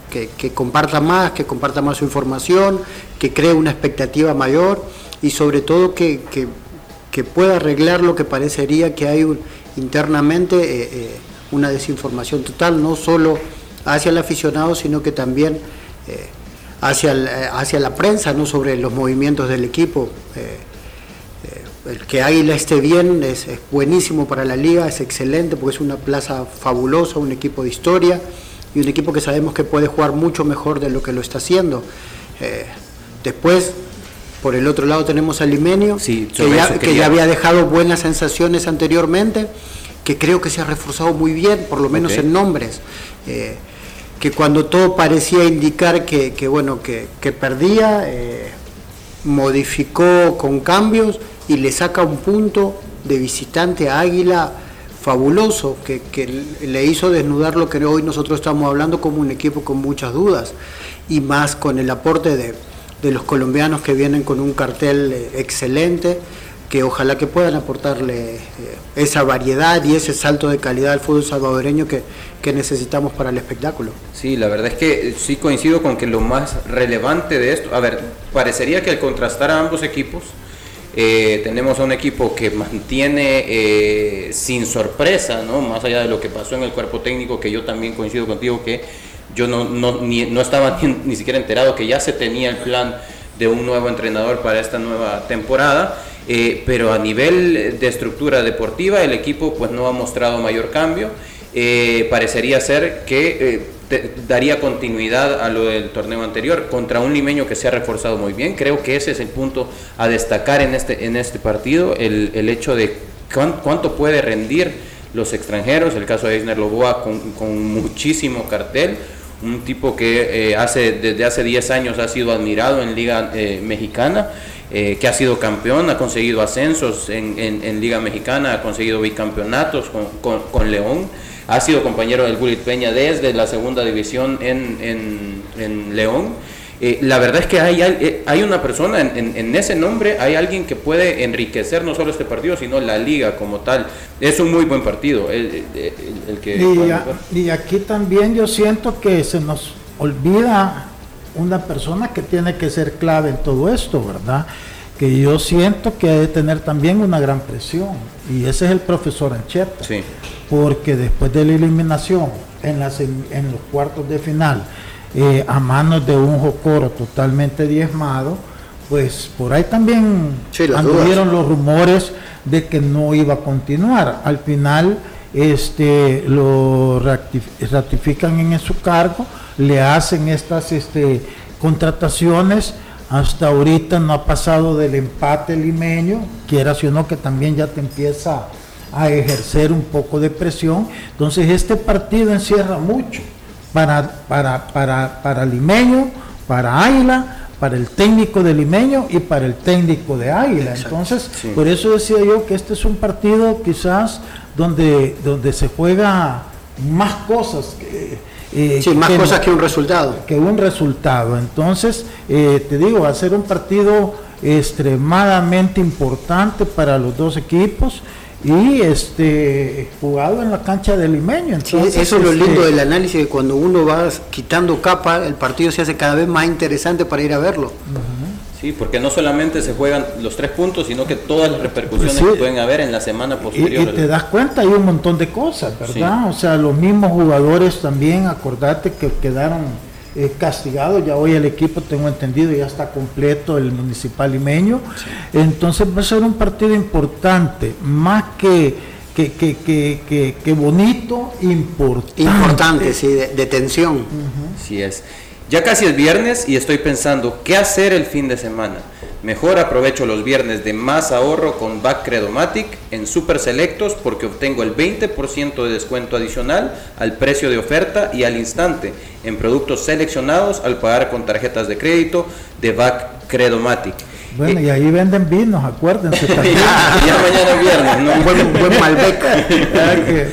que, comparta más, que comparta más su información, que cree una expectativa mayor y sobre todo que, pueda arreglar lo que parecería que hay internamente eh, eh, una desinformación total, no solo hacia el aficionado, sino que también hacia, eh, hacia la prensa, ¿no? sobre los movimientos del equipo. Eh, eh, el que Águila esté bien es, buenísimo para la liga, es excelente porque es una plaza fabulosa, un equipo de historia y un equipo que sabemos que puede jugar mucho mejor de lo que lo está haciendo. después, por el otro lado tenemos a Limenio, que, ya, que, ya, había dejado buenas sensaciones anteriormente, que creo que se ha reforzado muy bien, por lo menos en nombres que cuando todo parecía indicar que, bueno, que, perdía, eh, modificó con cambios y le saca un punto de visitante a Águila fabuloso, que, le hizo desnudar lo que hoy nosotros estamos hablando como un equipo con muchas dudas, y más con el aporte de, de los colombianos que vienen con un cartel eh, excelente que ojalá que puedan aportarle eh, esa variedad y ese salto de calidad al fútbol salvadoreño que, necesitamos para el espectáculo. Sí, la verdad es que sí coincido con que lo más relevante de esto, a ver, parecería que al contrastar a ambos equipos, eh, tenemos a un equipo que mantiene eh, sin sorpresa, ¿no? más allá de lo que pasó en el cuerpo técnico, que yo también coincido contigo que yo no, no, ni, no estaba ni, ni siquiera enterado que ya se tenía el plan de un nuevo entrenador para esta nueva temporada eh, pero a nivel de estructura deportiva el equipo pues no ha mostrado mayor cambio. Eh, parecería ser que eh, daría continuidad a lo del torneo anterior contra un limeño que se ha reforzado muy bien. Creo que ese es el punto a destacar en este, en este partido, el, el hecho de cuánto puede rendir los extranjeros, el caso de Eisner Loboa con, con muchísimo cartel, un tipo que hace, desde hace 10 años ha sido admirado en Liga Mexicana. Eh, que ha sido campeón, ha conseguido ascensos en, Liga Mexicana, ha conseguido bicampeonatos con, León, ha sido compañero del Gulit Peña desde la segunda división en, León. eh, la verdad es que hay, hay, eh, una persona en, en- en ese nombre, hay alguien que puede enriquecer no solo este partido, sino la liga como tal. Es un muy buen partido el, el- el- el que... Y, a- y aquí también yo siento que se nos olvida una persona que tiene que ser clave en todo esto, ¿verdad? Que yo siento que debe tener también una gran presión. Y ese es el profesor Ancheta. Sí. Porque después de la eliminación en, las, en, en los cuartos de final, eh, a manos de un Jocoro totalmente diezmado, pues por ahí también Sí, anduvieron los rumores de que no iba a continuar. Al final este, lo ratifi- ratifican en su cargo, le hacen estas este, contrataciones. Hasta ahorita no ha pasado del empate limeño, quiera o no, que también ya te empieza a ejercer un poco de presión. Entonces este partido encierra mucho para, para, para, para Limeño, para Águila, para el técnico de Limeño y para el técnico de Águila. Entonces, Sí. por eso decía yo que este es un partido quizás donde, donde se juega más cosas. Que, eh, Sí, más que no- cosas que un resultado. que un resultado. Entonces, eh, te digo, va a ser un partido extremadamente importante para los dos equipos y este jugado en la cancha de Limeño. Sí, Entonces, eso es lo este, lindo del análisis, que cuando uno va quitando capa, el partido se hace cada vez más interesante para ir a verlo. Sí, porque no solamente se juegan los tres puntos, sino que todas las repercusiones Pues sí. que pueden haber en la semana posterior. y te das cuenta, hay un montón de cosas, ¿verdad? O sea, los mismos jugadores también, acordate que quedaron eh, castigados, ya hoy el equipo, tengo entendido, ya está completo el municipal limeño. Entonces va a ser un partido importante, más que, que, que, que, que- que bonito, importante. Importante, sí, de, de tensión. Así es. Ya casi es viernes y estoy pensando qué hacer el fin de semana. Mejor aprovecho los viernes de más ahorro con Back Credomatic en Super Selectos porque obtengo el 20% de descuento adicional al precio de oferta y al instante en productos seleccionados al pagar con tarjetas de crédito de Back Credomatic. Bueno, y ahí venden vinos, acuérdense *laughs* también. ya, mañana es viernes, ¿no? *laughs* Buen, buen Malbec. *laughs* hay, que,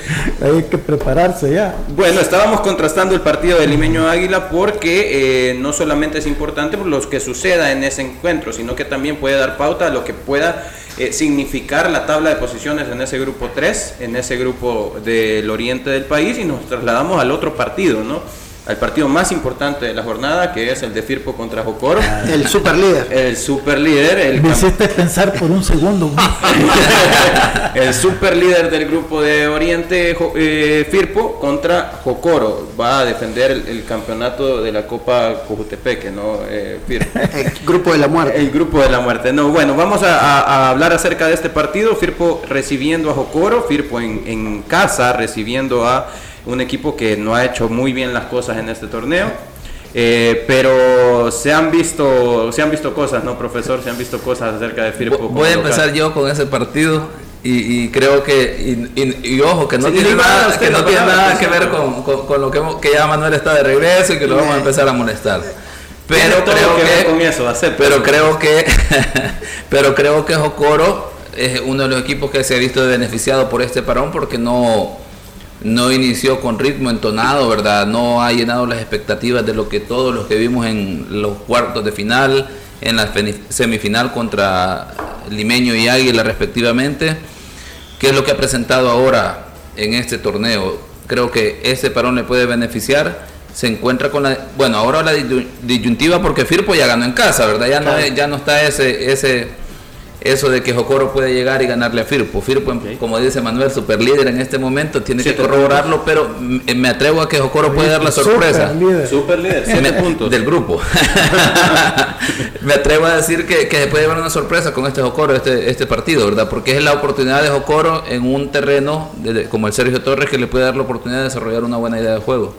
hay que prepararse ya. Bueno, estábamos contrastando el partido de Limeño Águila porque eh, no solamente es importante por lo que suceda en ese encuentro, sino que también puede dar pauta a lo que pueda eh, significar la tabla de posiciones en ese grupo 3, en ese grupo del oriente del país y nos trasladamos al otro partido, ¿no? Al partido más importante de la jornada, que es el de Firpo contra Jocoro. El super líder. El super líder, el Me hiciste pensar por un segundo. *laughs* el super líder del grupo de Oriente eh, Firpo contra Jocoro va a defender el, el campeonato de la Copa Cojutepeque, ¿no? Eh, Firpo. *laughs* El grupo de la muerte. El grupo de la muerte. No, bueno, vamos a, a- a hablar acerca de este partido. Firpo recibiendo a Jocoro, Firpo en, en casa recibiendo a un equipo que no ha hecho muy bien las cosas en este torneo. Eh, pero se han visto se han visto cosas, ¿no, profesor? Se han visto cosas acerca de Firpo. Voy a local. empezar yo con ese partido y, y creo que, y, y- y ojo, que no Sí, tiene, nada, usted que no tiene nada que ver con, con- con lo que, hemos- que ya Manuel está de regreso y que lo vamos a empezar a molestar. Pero creo que que, con eso, acepto. pero creo que, *laughs* pero creo que Jocoro es uno de los equipos que se ha visto beneficiado por este parón porque no, no inició con ritmo entonado, ¿verdad? No ha llenado las expectativas de lo que todos los que vimos en los cuartos de final, en la semifinal contra Limeño y Águila respectivamente. ¿Qué es lo que ha presentado ahora en este torneo? Creo que ese parón le puede beneficiar. Se encuentra con la, bueno, ahora la disyun- disyuntiva porque Firpo ya ganó en casa, ¿verdad? Ya no, ya no está ese, ese, eso de que Jocoro puede llegar y ganarle a Firpo. Firpo, como dice Manuel, super líder en este momento, tiene que corroborarlo, pero me atrevo a que Jocoro puede dar la sorpresa. Super líder. Super líder, 7 Me- puntos. del grupo. *laughs* Me atrevo a decir que, que se puede llevar una sorpresa con este Jocoro, este, este partido, ¿verdad? Porque es la oportunidad de Jocoro en un terreno de- de- como el Sergio Torres que le puede dar la oportunidad de desarrollar una buena idea de juego.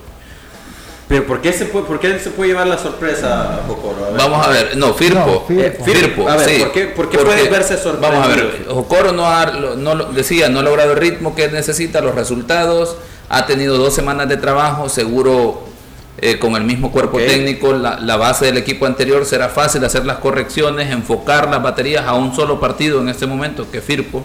Pero ¿por qué se puede, por qué se puede llevar la sorpresa Jocoro? A ver. Vamos a ver, no, Firpo. No, Firpo. eh, Firpo, A ver, sí. ¿por qué- por qué Porque- puede verse Vamos a ver, sorprendido? Jocoro no ha, no lo- decía, no ha logrado el ritmo que necesita, los resultados, ha tenido dos semanas de trabajo, seguro eh, con el mismo cuerpo técnico, la, la base del equipo anterior será fácil hacer las correcciones, enfocar las baterías a un solo partido en este momento, que Firpo,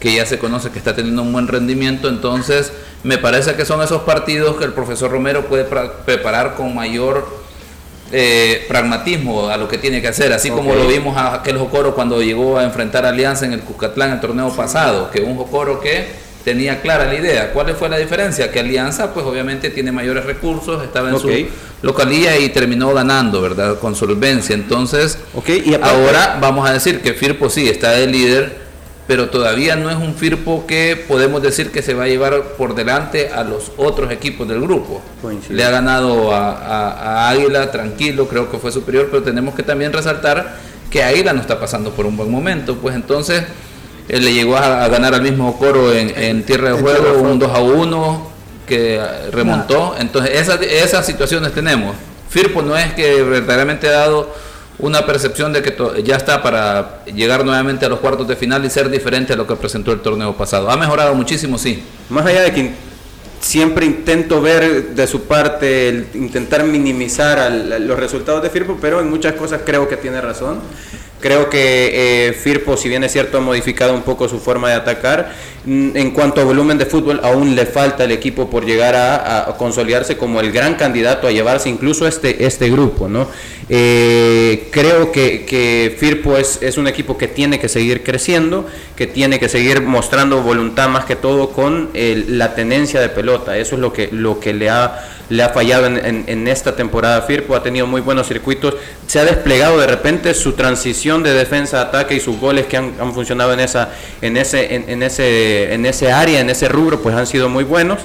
que ya se conoce que está teniendo un buen rendimiento, entonces me parece que son esos partidos que el profesor Romero puede preparar con mayor eh, pragmatismo a lo que tiene que hacer, así como lo vimos a aquel Jocoro cuando llegó a enfrentar a Alianza en el Cuscatlán el torneo pasado, que un Jocoro que tenía clara la idea. ¿Cuál fue la diferencia? Que Alianza, pues obviamente tiene mayores recursos, estaba en su localía y terminó ganando, ¿verdad? Con solvencia. Entonces, y aparte- ahora vamos a decir que Firpo sí está de líder, pero todavía no es un Firpo que podemos decir que se va a llevar por delante a los otros equipos del grupo. Coincido. Le ha ganado a, a- a Águila tranquilo, creo que fue superior, pero tenemos que también resaltar que Águila no está pasando por un buen momento, pues entonces él le llegó a, a ganar al mismo coro en, en tierra de juego, un juego. 2 a 1 que eh, remontó. Entonces esas, esas situaciones tenemos. Firpo no es que verdaderamente ha dado una percepción de que ya está para llegar nuevamente a los cuartos de final y ser diferente a lo que presentó el torneo pasado. Ha mejorado muchísimo, sí. Más allá de que siempre intento ver de su parte intentar minimizar al- los resultados de Firpo, pero en muchas cosas creo que tiene razón. Creo que eh, Firpo, si bien es cierto, ha modificado un poco su forma de atacar. mm, En cuanto a volumen de fútbol, aún le falta al equipo por llegar a, consolidarse como el gran candidato a llevarse incluso este, este grupo. ¿no? Eh, creo que, que Firpo es, es un equipo que tiene que seguir creciendo, que tiene que seguir mostrando voluntad más que todo con el- la tenencia de pelota. Eso es lo que, lo que le, ha, le ha fallado en, en- esta temporada. Firpo ha tenido muy buenos circuitos, se ha desplegado de repente su transición de defensa a ataque y sus goles que han, funcionado en, esa, en, ese, en, en ese, en ese área, en ese rubro, pues han sido muy buenos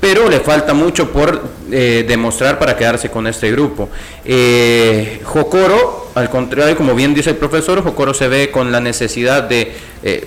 pero le falta mucho por eh, demostrar para quedarse con este grupo. Eh, Jocoro, al contrario, como bien dice el profesor, Jocoro se ve con la necesidad de eh,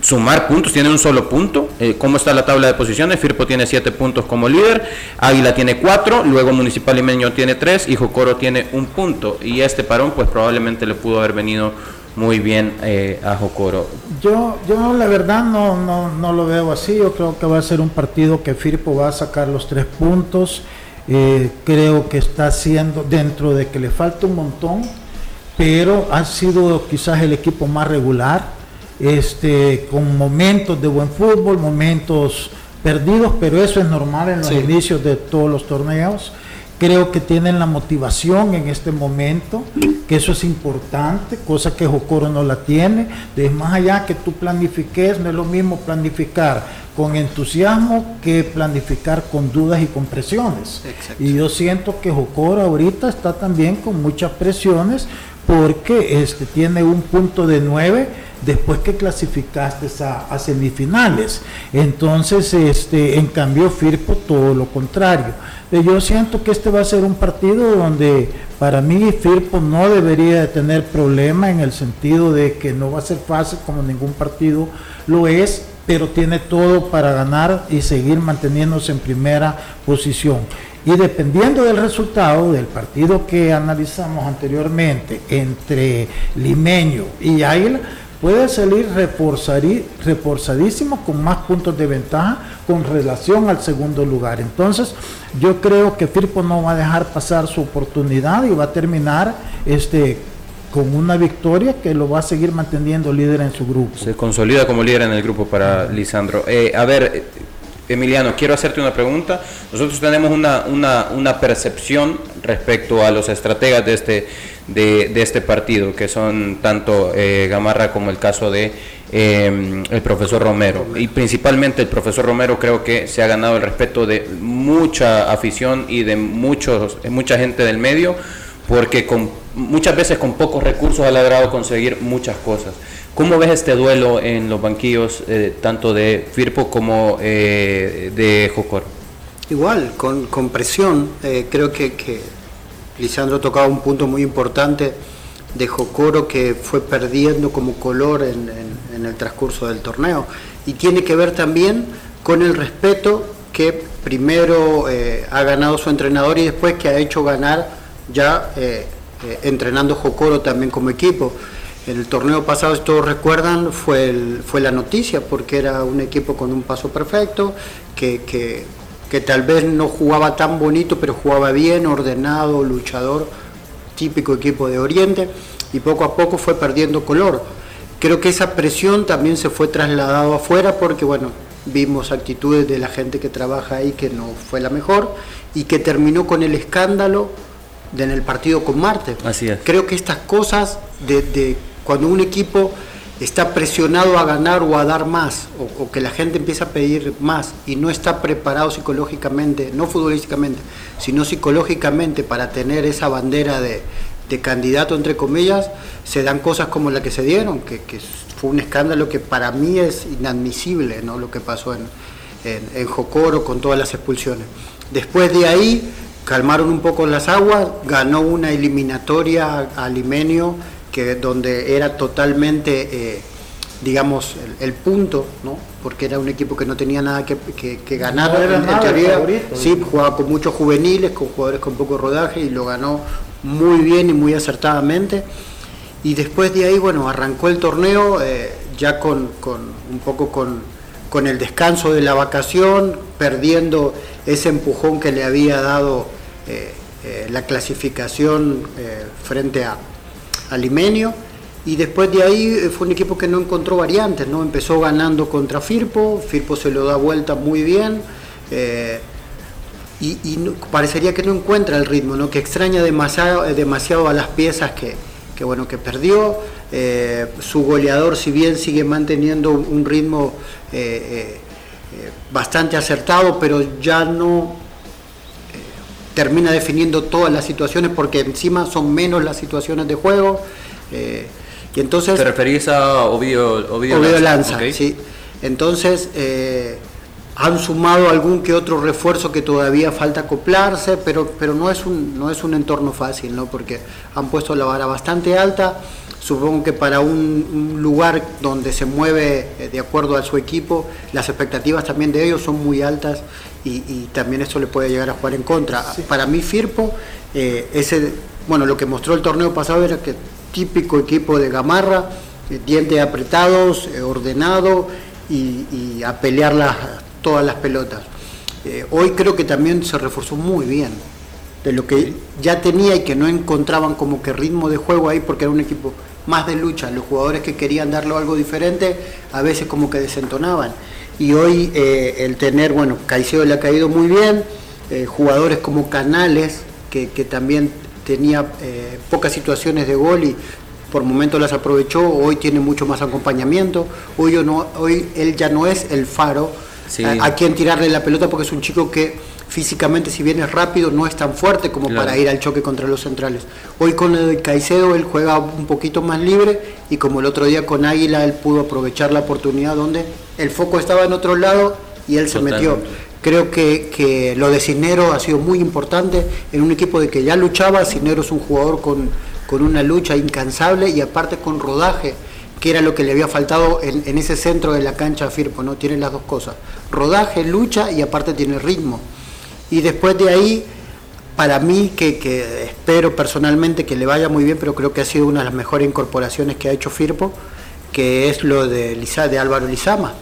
sumar puntos, tiene un solo punto. Eh, ¿Cómo está la tabla de posiciones? Firpo tiene siete puntos como líder, Águila tiene cuatro, luego Municipal Limeño tiene tres y Jocoro tiene un punto. Y este parón, pues probablemente le pudo haber venido muy bien eh, a Jocoro. Yo, yo la verdad no, no, no lo veo así. Yo creo que va a ser un partido que Firpo va a sacar los tres puntos. Eh, creo que está haciendo dentro de que le falta un montón, pero ha sido quizás el equipo más regular, este, con momentos de buen fútbol, momentos perdidos, pero eso es normal en los Sí. inicios de todos los torneos. Creo que tienen la motivación en este momento, que eso es importante, cosa que Jocoro no la tiene. De más allá que tú planifiques, no es lo mismo planificar con entusiasmo que planificar con dudas y con presiones. Exacto. Y yo siento que Jocoro ahorita está también con muchas presiones porque este, tiene un punto de 9 después que clasificaste a, semifinales. Entonces, este, en cambio, Firpo todo lo contrario. Eh, Yo siento que este va a ser un partido donde para mí Firpo no debería de tener problema en el sentido de que no va a ser fácil como ningún partido lo es, pero tiene todo para ganar y seguir manteniéndose en primera posición. Y dependiendo del resultado del partido que analizamos anteriormente entre Limeño y Águila, puede salir reforzadísimo con más puntos de ventaja con relación al segundo lugar. Entonces, yo creo que Firpo no va a dejar pasar su oportunidad y va a terminar este con una victoria que lo va a seguir manteniendo líder en su grupo. Se consolida como líder en el grupo para Lisandro. Eh, a ver, Emiliano, quiero hacerte una pregunta. Nosotros tenemos una, una percepción respecto a los estrategas de este, de, este partido, que son tanto eh, Gamarra como el caso de eh, el profesor Romero. Y principalmente el profesor Romero creo que se ha ganado el respeto de mucha afición y de muchos, mucha gente del medio, porque con, muchas veces con pocos recursos ha logrado conseguir muchas cosas. ¿Cómo ves este duelo en los banquillos, eh, tanto de Firpo como eh, de Jocor? Igual, con, con presión, creo que Lisandro tocaba un punto muy importante de Jocoro que fue perdiendo como color en, en- en el transcurso del torneo. Y tiene que ver también con el respeto que primero eh, ha ganado su entrenador y después que ha hecho ganar ya eh, eh, entrenando Jocoro también como equipo. El torneo pasado, si todos recuerdan, fue, fue la noticia porque era un equipo con un paso perfecto, que, que- que tal vez no jugaba tan bonito, pero jugaba bien, ordenado, luchador, típico equipo de Oriente, y poco a poco fue perdiendo color. Creo que esa presión también se fue trasladado afuera porque, bueno, vimos actitudes de la gente que trabaja ahí que no fue la mejor y que terminó con el escándalo de en el partido con Marte. Así es. Creo que estas cosas de, de cuando un equipo está presionado a ganar o a dar más, o, que la gente empieza a pedir más y no está preparado psicológicamente, no futbolísticamente, sino psicológicamente para tener esa bandera de, de candidato, entre comillas, se dan cosas como la que se dieron, que, que fue un escándalo que para mí es inadmisible, ¿no? lo que pasó en, en, en Jocoro con todas las expulsiones. Después de ahí calmaron un poco las aguas, ganó una eliminatoria a Limenio que donde era totalmente, eh, digamos, el, el punto, ¿no? porque era un equipo que no tenía nada que, que- que ganar, No en, teoría. favorito. sí, jugaba con muchos juveniles, con jugadores con poco rodaje y lo ganó muy bien y muy acertadamente. Y después de ahí, bueno, arrancó el torneo eh, ya con, con un poco con, con el descanso de la vacación, perdiendo ese empujón que le había dado eh, eh, la clasificación frente a, a Limenio. Y después de ahí eh, fue un equipo que no encontró variantes, ¿no? Empezó ganando contra Firpo, Firpo se lo da vuelta muy bien. eh, y, parecería que no encuentra el ritmo, ¿no? que extraña demasiado, eh, demasiado a las piezas que, que, bueno, que perdió. Su goleador, si bien sigue manteniendo un ritmo bastante acertado, pero ya no termina definiendo todas las situaciones porque encima son menos las situaciones de juego. eh, y entonces ¿Te referís a Ovidio, Ovidio, Oviedo Lanza, sí. Entonces, eh, han sumado algún que otro refuerzo que todavía falta acoplarse, pero, pero no, es un, no es un entorno fácil, ¿no? Porque han puesto la vara bastante alta. Supongo que para un, un lugar donde se mueve eh, de acuerdo a su equipo, las expectativas también de ellos son muy altas y, y también eso le puede llegar a jugar en contra. Para mí, Firpo, eh, ese, bueno, lo que mostró el torneo pasado era que típico equipo de Gamarra, eh, dientes apretados, eh, ordenado y, y a pelear las, todas las pelotas. Hoy creo que también se reforzó muy bien de lo que ya tenía y que no encontraban como que ritmo de juego ahí porque era un equipo más de lucha. Los jugadores que querían darle algo diferente a veces como que desentonaban. Y hoy eh, el tener, bueno, Caicedo le ha caído muy bien, eh, jugadores como Canales, que, que también tenía eh, pocas situaciones de gol y por momentos las aprovechó, hoy tiene mucho más acompañamiento, hoy, no, hoy él ya no es el faro Sí. a, a quien tirarle la pelota porque es un chico que físicamente si bien es rápido no es tan fuerte como Claro. para ir al choque contra los centrales. Hoy con el Caicedo él juega un poquito más libre y como el otro día con Águila él pudo aprovechar la oportunidad donde el foco estaba en otro lado y él se metió. Creo que, que lo de Cisnero ha sido muy importante en un equipo de que ya luchaba. Cisnero es un jugador con, con una lucha incansable y aparte con rodaje, que era lo que le había faltado en, en ese centro de la cancha a Firpo, ¿no? Tiene las dos cosas. Rodaje, lucha y aparte tiene ritmo. Y después de ahí, para mí, que, que espero personalmente que le vaya muy bien, pero creo que ha sido una de las mejores incorporaciones que ha hecho Firpo, que es lo de, Liza- de Álvaro Lizama.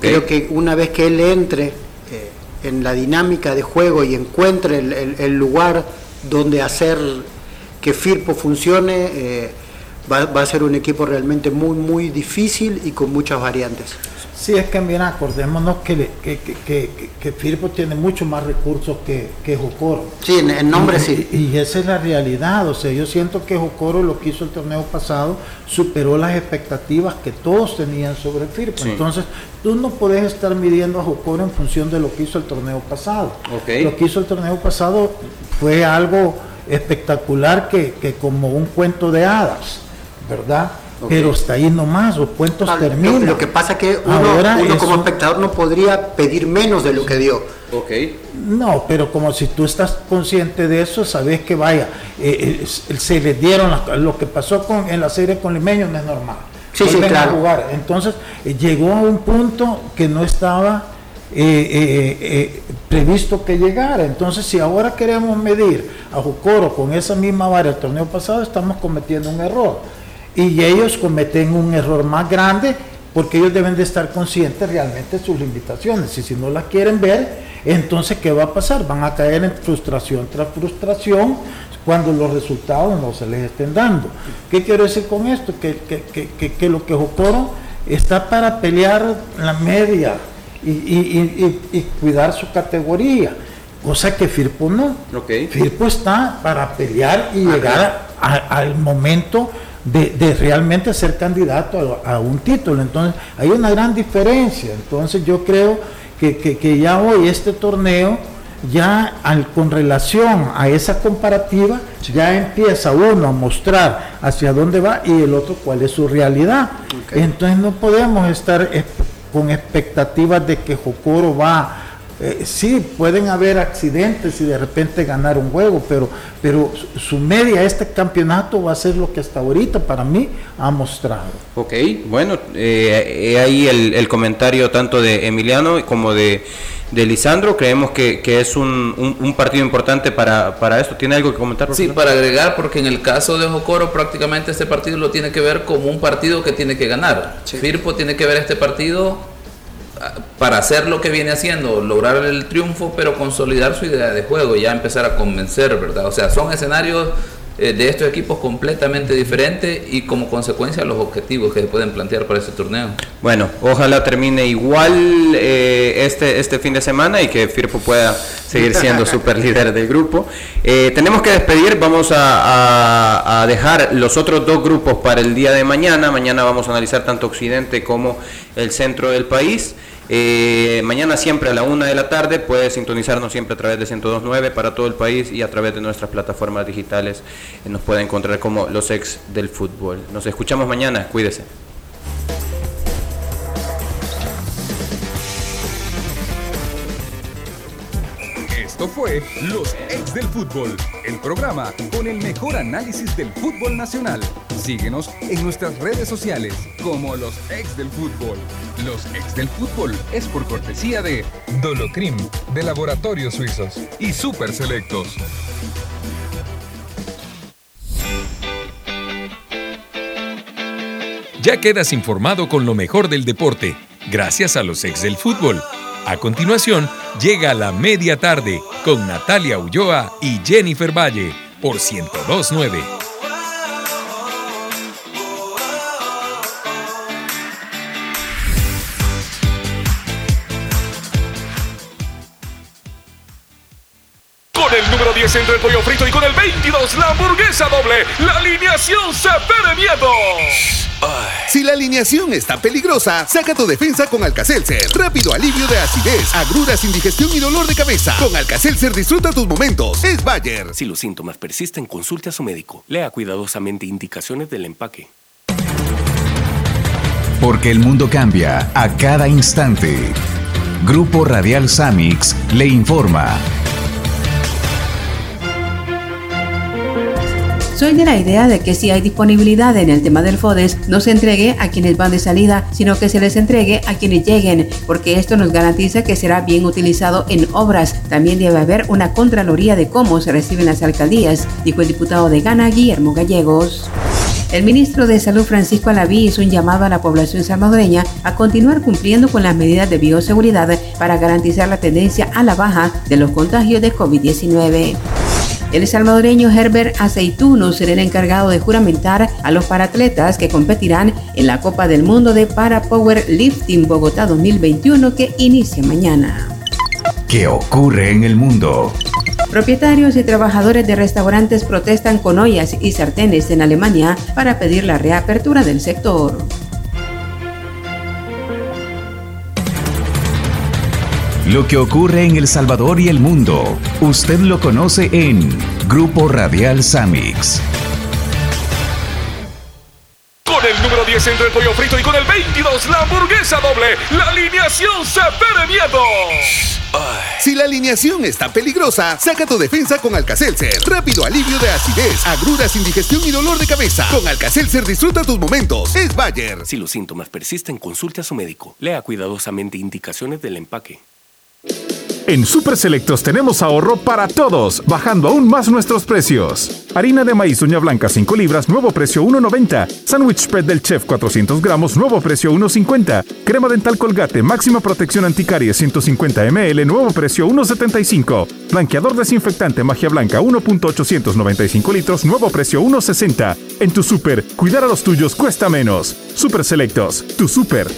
Creo que una vez que él entre eh, en la dinámica de juego y encuentre el, el- el lugar donde hacer que Firpo funcione, eh, va, va a ser un equipo realmente muy, muy difícil y con muchas variantes. Sí, es que mira, acordémonos que, que, que, que- que Firpo tiene mucho más recursos que, que Jocoro. Sí, en, en nombre y, sí. Y, y esa es la realidad, o sea, yo siento que Jocoro lo que hizo el torneo pasado superó las expectativas que todos tenían sobre Firpo. Sí. Entonces, tú no puedes estar midiendo a Jocoro en función de lo que hizo el torneo pasado. Ok. Lo que hizo el torneo pasado fue algo espectacular que, que como un cuento de hadas, ¿verdad? Pero hasta ahí nomás, los cuentos Ah, lo- terminan. Lo, que pasa que uno, Ahora uno es como espectador no podría pedir menos de lo que dio. Ok. No, pero como si tú estás consciente de eso, sabes que vaya, eh, eh, se les dieron las- lo que pasó con, en la serie con Limeño no es normal. Sí, sí, a claro. jugar. Entonces eh, llegó a un punto que no estaba eh, eh, eh, previsto que llegara. Entonces, si ahora queremos medir a Jocoro con esa misma vara del torneo pasado, estamos cometiendo un error. Y ellos cometen un error más grande porque ellos deben de estar conscientes realmente de sus limitaciones. Y si no las quieren ver, entonces, ¿qué va a pasar? Van a caer en frustración tras frustración cuando los resultados no se les estén dando. ¿Qué quiero decir con esto? Que, que- que- que- lo que Jocoro está para pelear la media y, y- y- y- cuidar su categoría. cosa que Firpo no. Firpo está para pelear y Ah, llegar a- al momento de, de realmente ser candidato a, a un título. Entonces, hay una gran diferencia. Entonces, yo creo que, que- que ya hoy este torneo, ya al- con relación a esa comparativa, ya empieza uno a mostrar hacia dónde va y el otro cuál es su realidad. Entonces, no podemos estar con expectativas de que Jocoro va eh, sí, pueden haber accidentes y de repente ganar un juego, pero, pero su- media este campeonato va a ser lo que hasta ahorita para mí ha mostrado. Ok, bueno, eh, he ahí el, el comentario tanto de Emiliano como de, de Lisandro. Creemos que, que es un, un- un partido importante para, para esto. ¿Tiene algo que comentar? Sí, para agregar, porque en el caso de Jocoro prácticamente este partido lo tiene que ver como un partido que tiene que ganar. Firpo tiene que ver este partido para hacer lo que viene haciendo, lograr el triunfo, pero consolidar su idea de juego, ya empezar a convencer, ¿verdad? O sea, son escenarios eh, de estos equipos completamente diferentes y como consecuencia los objetivos que se pueden plantear para este torneo. Bueno, ojalá termine igual eh, este, este fin de semana y que Firpo pueda seguir siendo *laughs* super líder del grupo. Eh, tenemos que despedir, vamos a, a- a dejar los otros dos grupos para el día de mañana. Mañana vamos a analizar tanto Occidente como el centro del país. Eh, mañana siempre a la una de la tarde puede sintonizarnos siempre a través de 102.9 para todo el país y a través de nuestras plataformas digitales eh, nos puede encontrar como los ex del fútbol. Nos escuchamos mañana, cuídese. Esto fue Los Ex del Fútbol, el programa con el mejor análisis del fútbol nacional. Síguenos en nuestras redes sociales como Los Ex del Fútbol. Los Ex del Fútbol es por cortesía de Dolocrim, de Laboratorios Suizos y Super Selectos. Ya quedas informado con lo mejor del deporte, gracias a los ex del fútbol. A continuación, llega la media tarde con Natalia Ulloa y Jennifer Valle por 1029. El número 10 entre el pollo frito y con el 22 la hamburguesa doble. La alineación se pone miedo. Si la alineación está peligrosa, saca tu defensa con Alcacelser. Rápido alivio de acidez, agruras, indigestión y dolor de cabeza. Con Alcacelser disfruta tus momentos. Es Bayer. Si los síntomas persisten, consulte a su médico. Lea cuidadosamente indicaciones del empaque. Porque el mundo cambia a cada instante. Grupo Radial Samix le informa. Soy de la idea de que si hay disponibilidad en el tema del FODES, no se entregue a quienes van de salida, sino que se les entregue a quienes lleguen, porque esto nos garantiza que será bien utilizado en obras. También debe haber una contraloría de cómo se reciben las alcaldías, dijo el diputado de Gana, Guillermo Gallegos. El ministro de Salud Francisco Alaví hizo un llamado a la población salvadoreña a continuar cumpliendo con las medidas de bioseguridad para garantizar la tendencia a la baja de los contagios de COVID-19. El salvadoreño Herbert Aceituno será el encargado de juramentar a los paratletas que competirán en la Copa del Mundo de Para Power Lifting Bogotá 2021 que inicia mañana. ¿Qué ocurre en el mundo? Propietarios y trabajadores de restaurantes protestan con ollas y sartenes en Alemania para pedir la reapertura del sector. Lo que ocurre en El Salvador y el mundo. Usted lo conoce en Grupo Radial Samix. Con el número 10 entre el pollo frito y con el 22 la hamburguesa doble. La alineación se pone miedo. Si la alineación está peligrosa, saca tu defensa con Alcacelser. Rápido alivio de acidez, agruras, indigestión y dolor de cabeza. Con Alcacelser disfruta tus momentos. Es Bayer. Si los síntomas persisten, consulte a su médico. Lea cuidadosamente indicaciones del empaque. En Super Selectos tenemos ahorro para todos, bajando aún más nuestros precios. Harina de maíz uña blanca 5 libras, nuevo precio 1.90. Sándwich spread del chef 400 gramos, nuevo precio 1.50. Crema dental colgate, máxima protección anticaries 150 ml, nuevo precio 1.75. Blanqueador desinfectante magia blanca 1.895 litros, nuevo precio 1.60. En tu super, cuidar a los tuyos cuesta menos. Super Selectos, tu super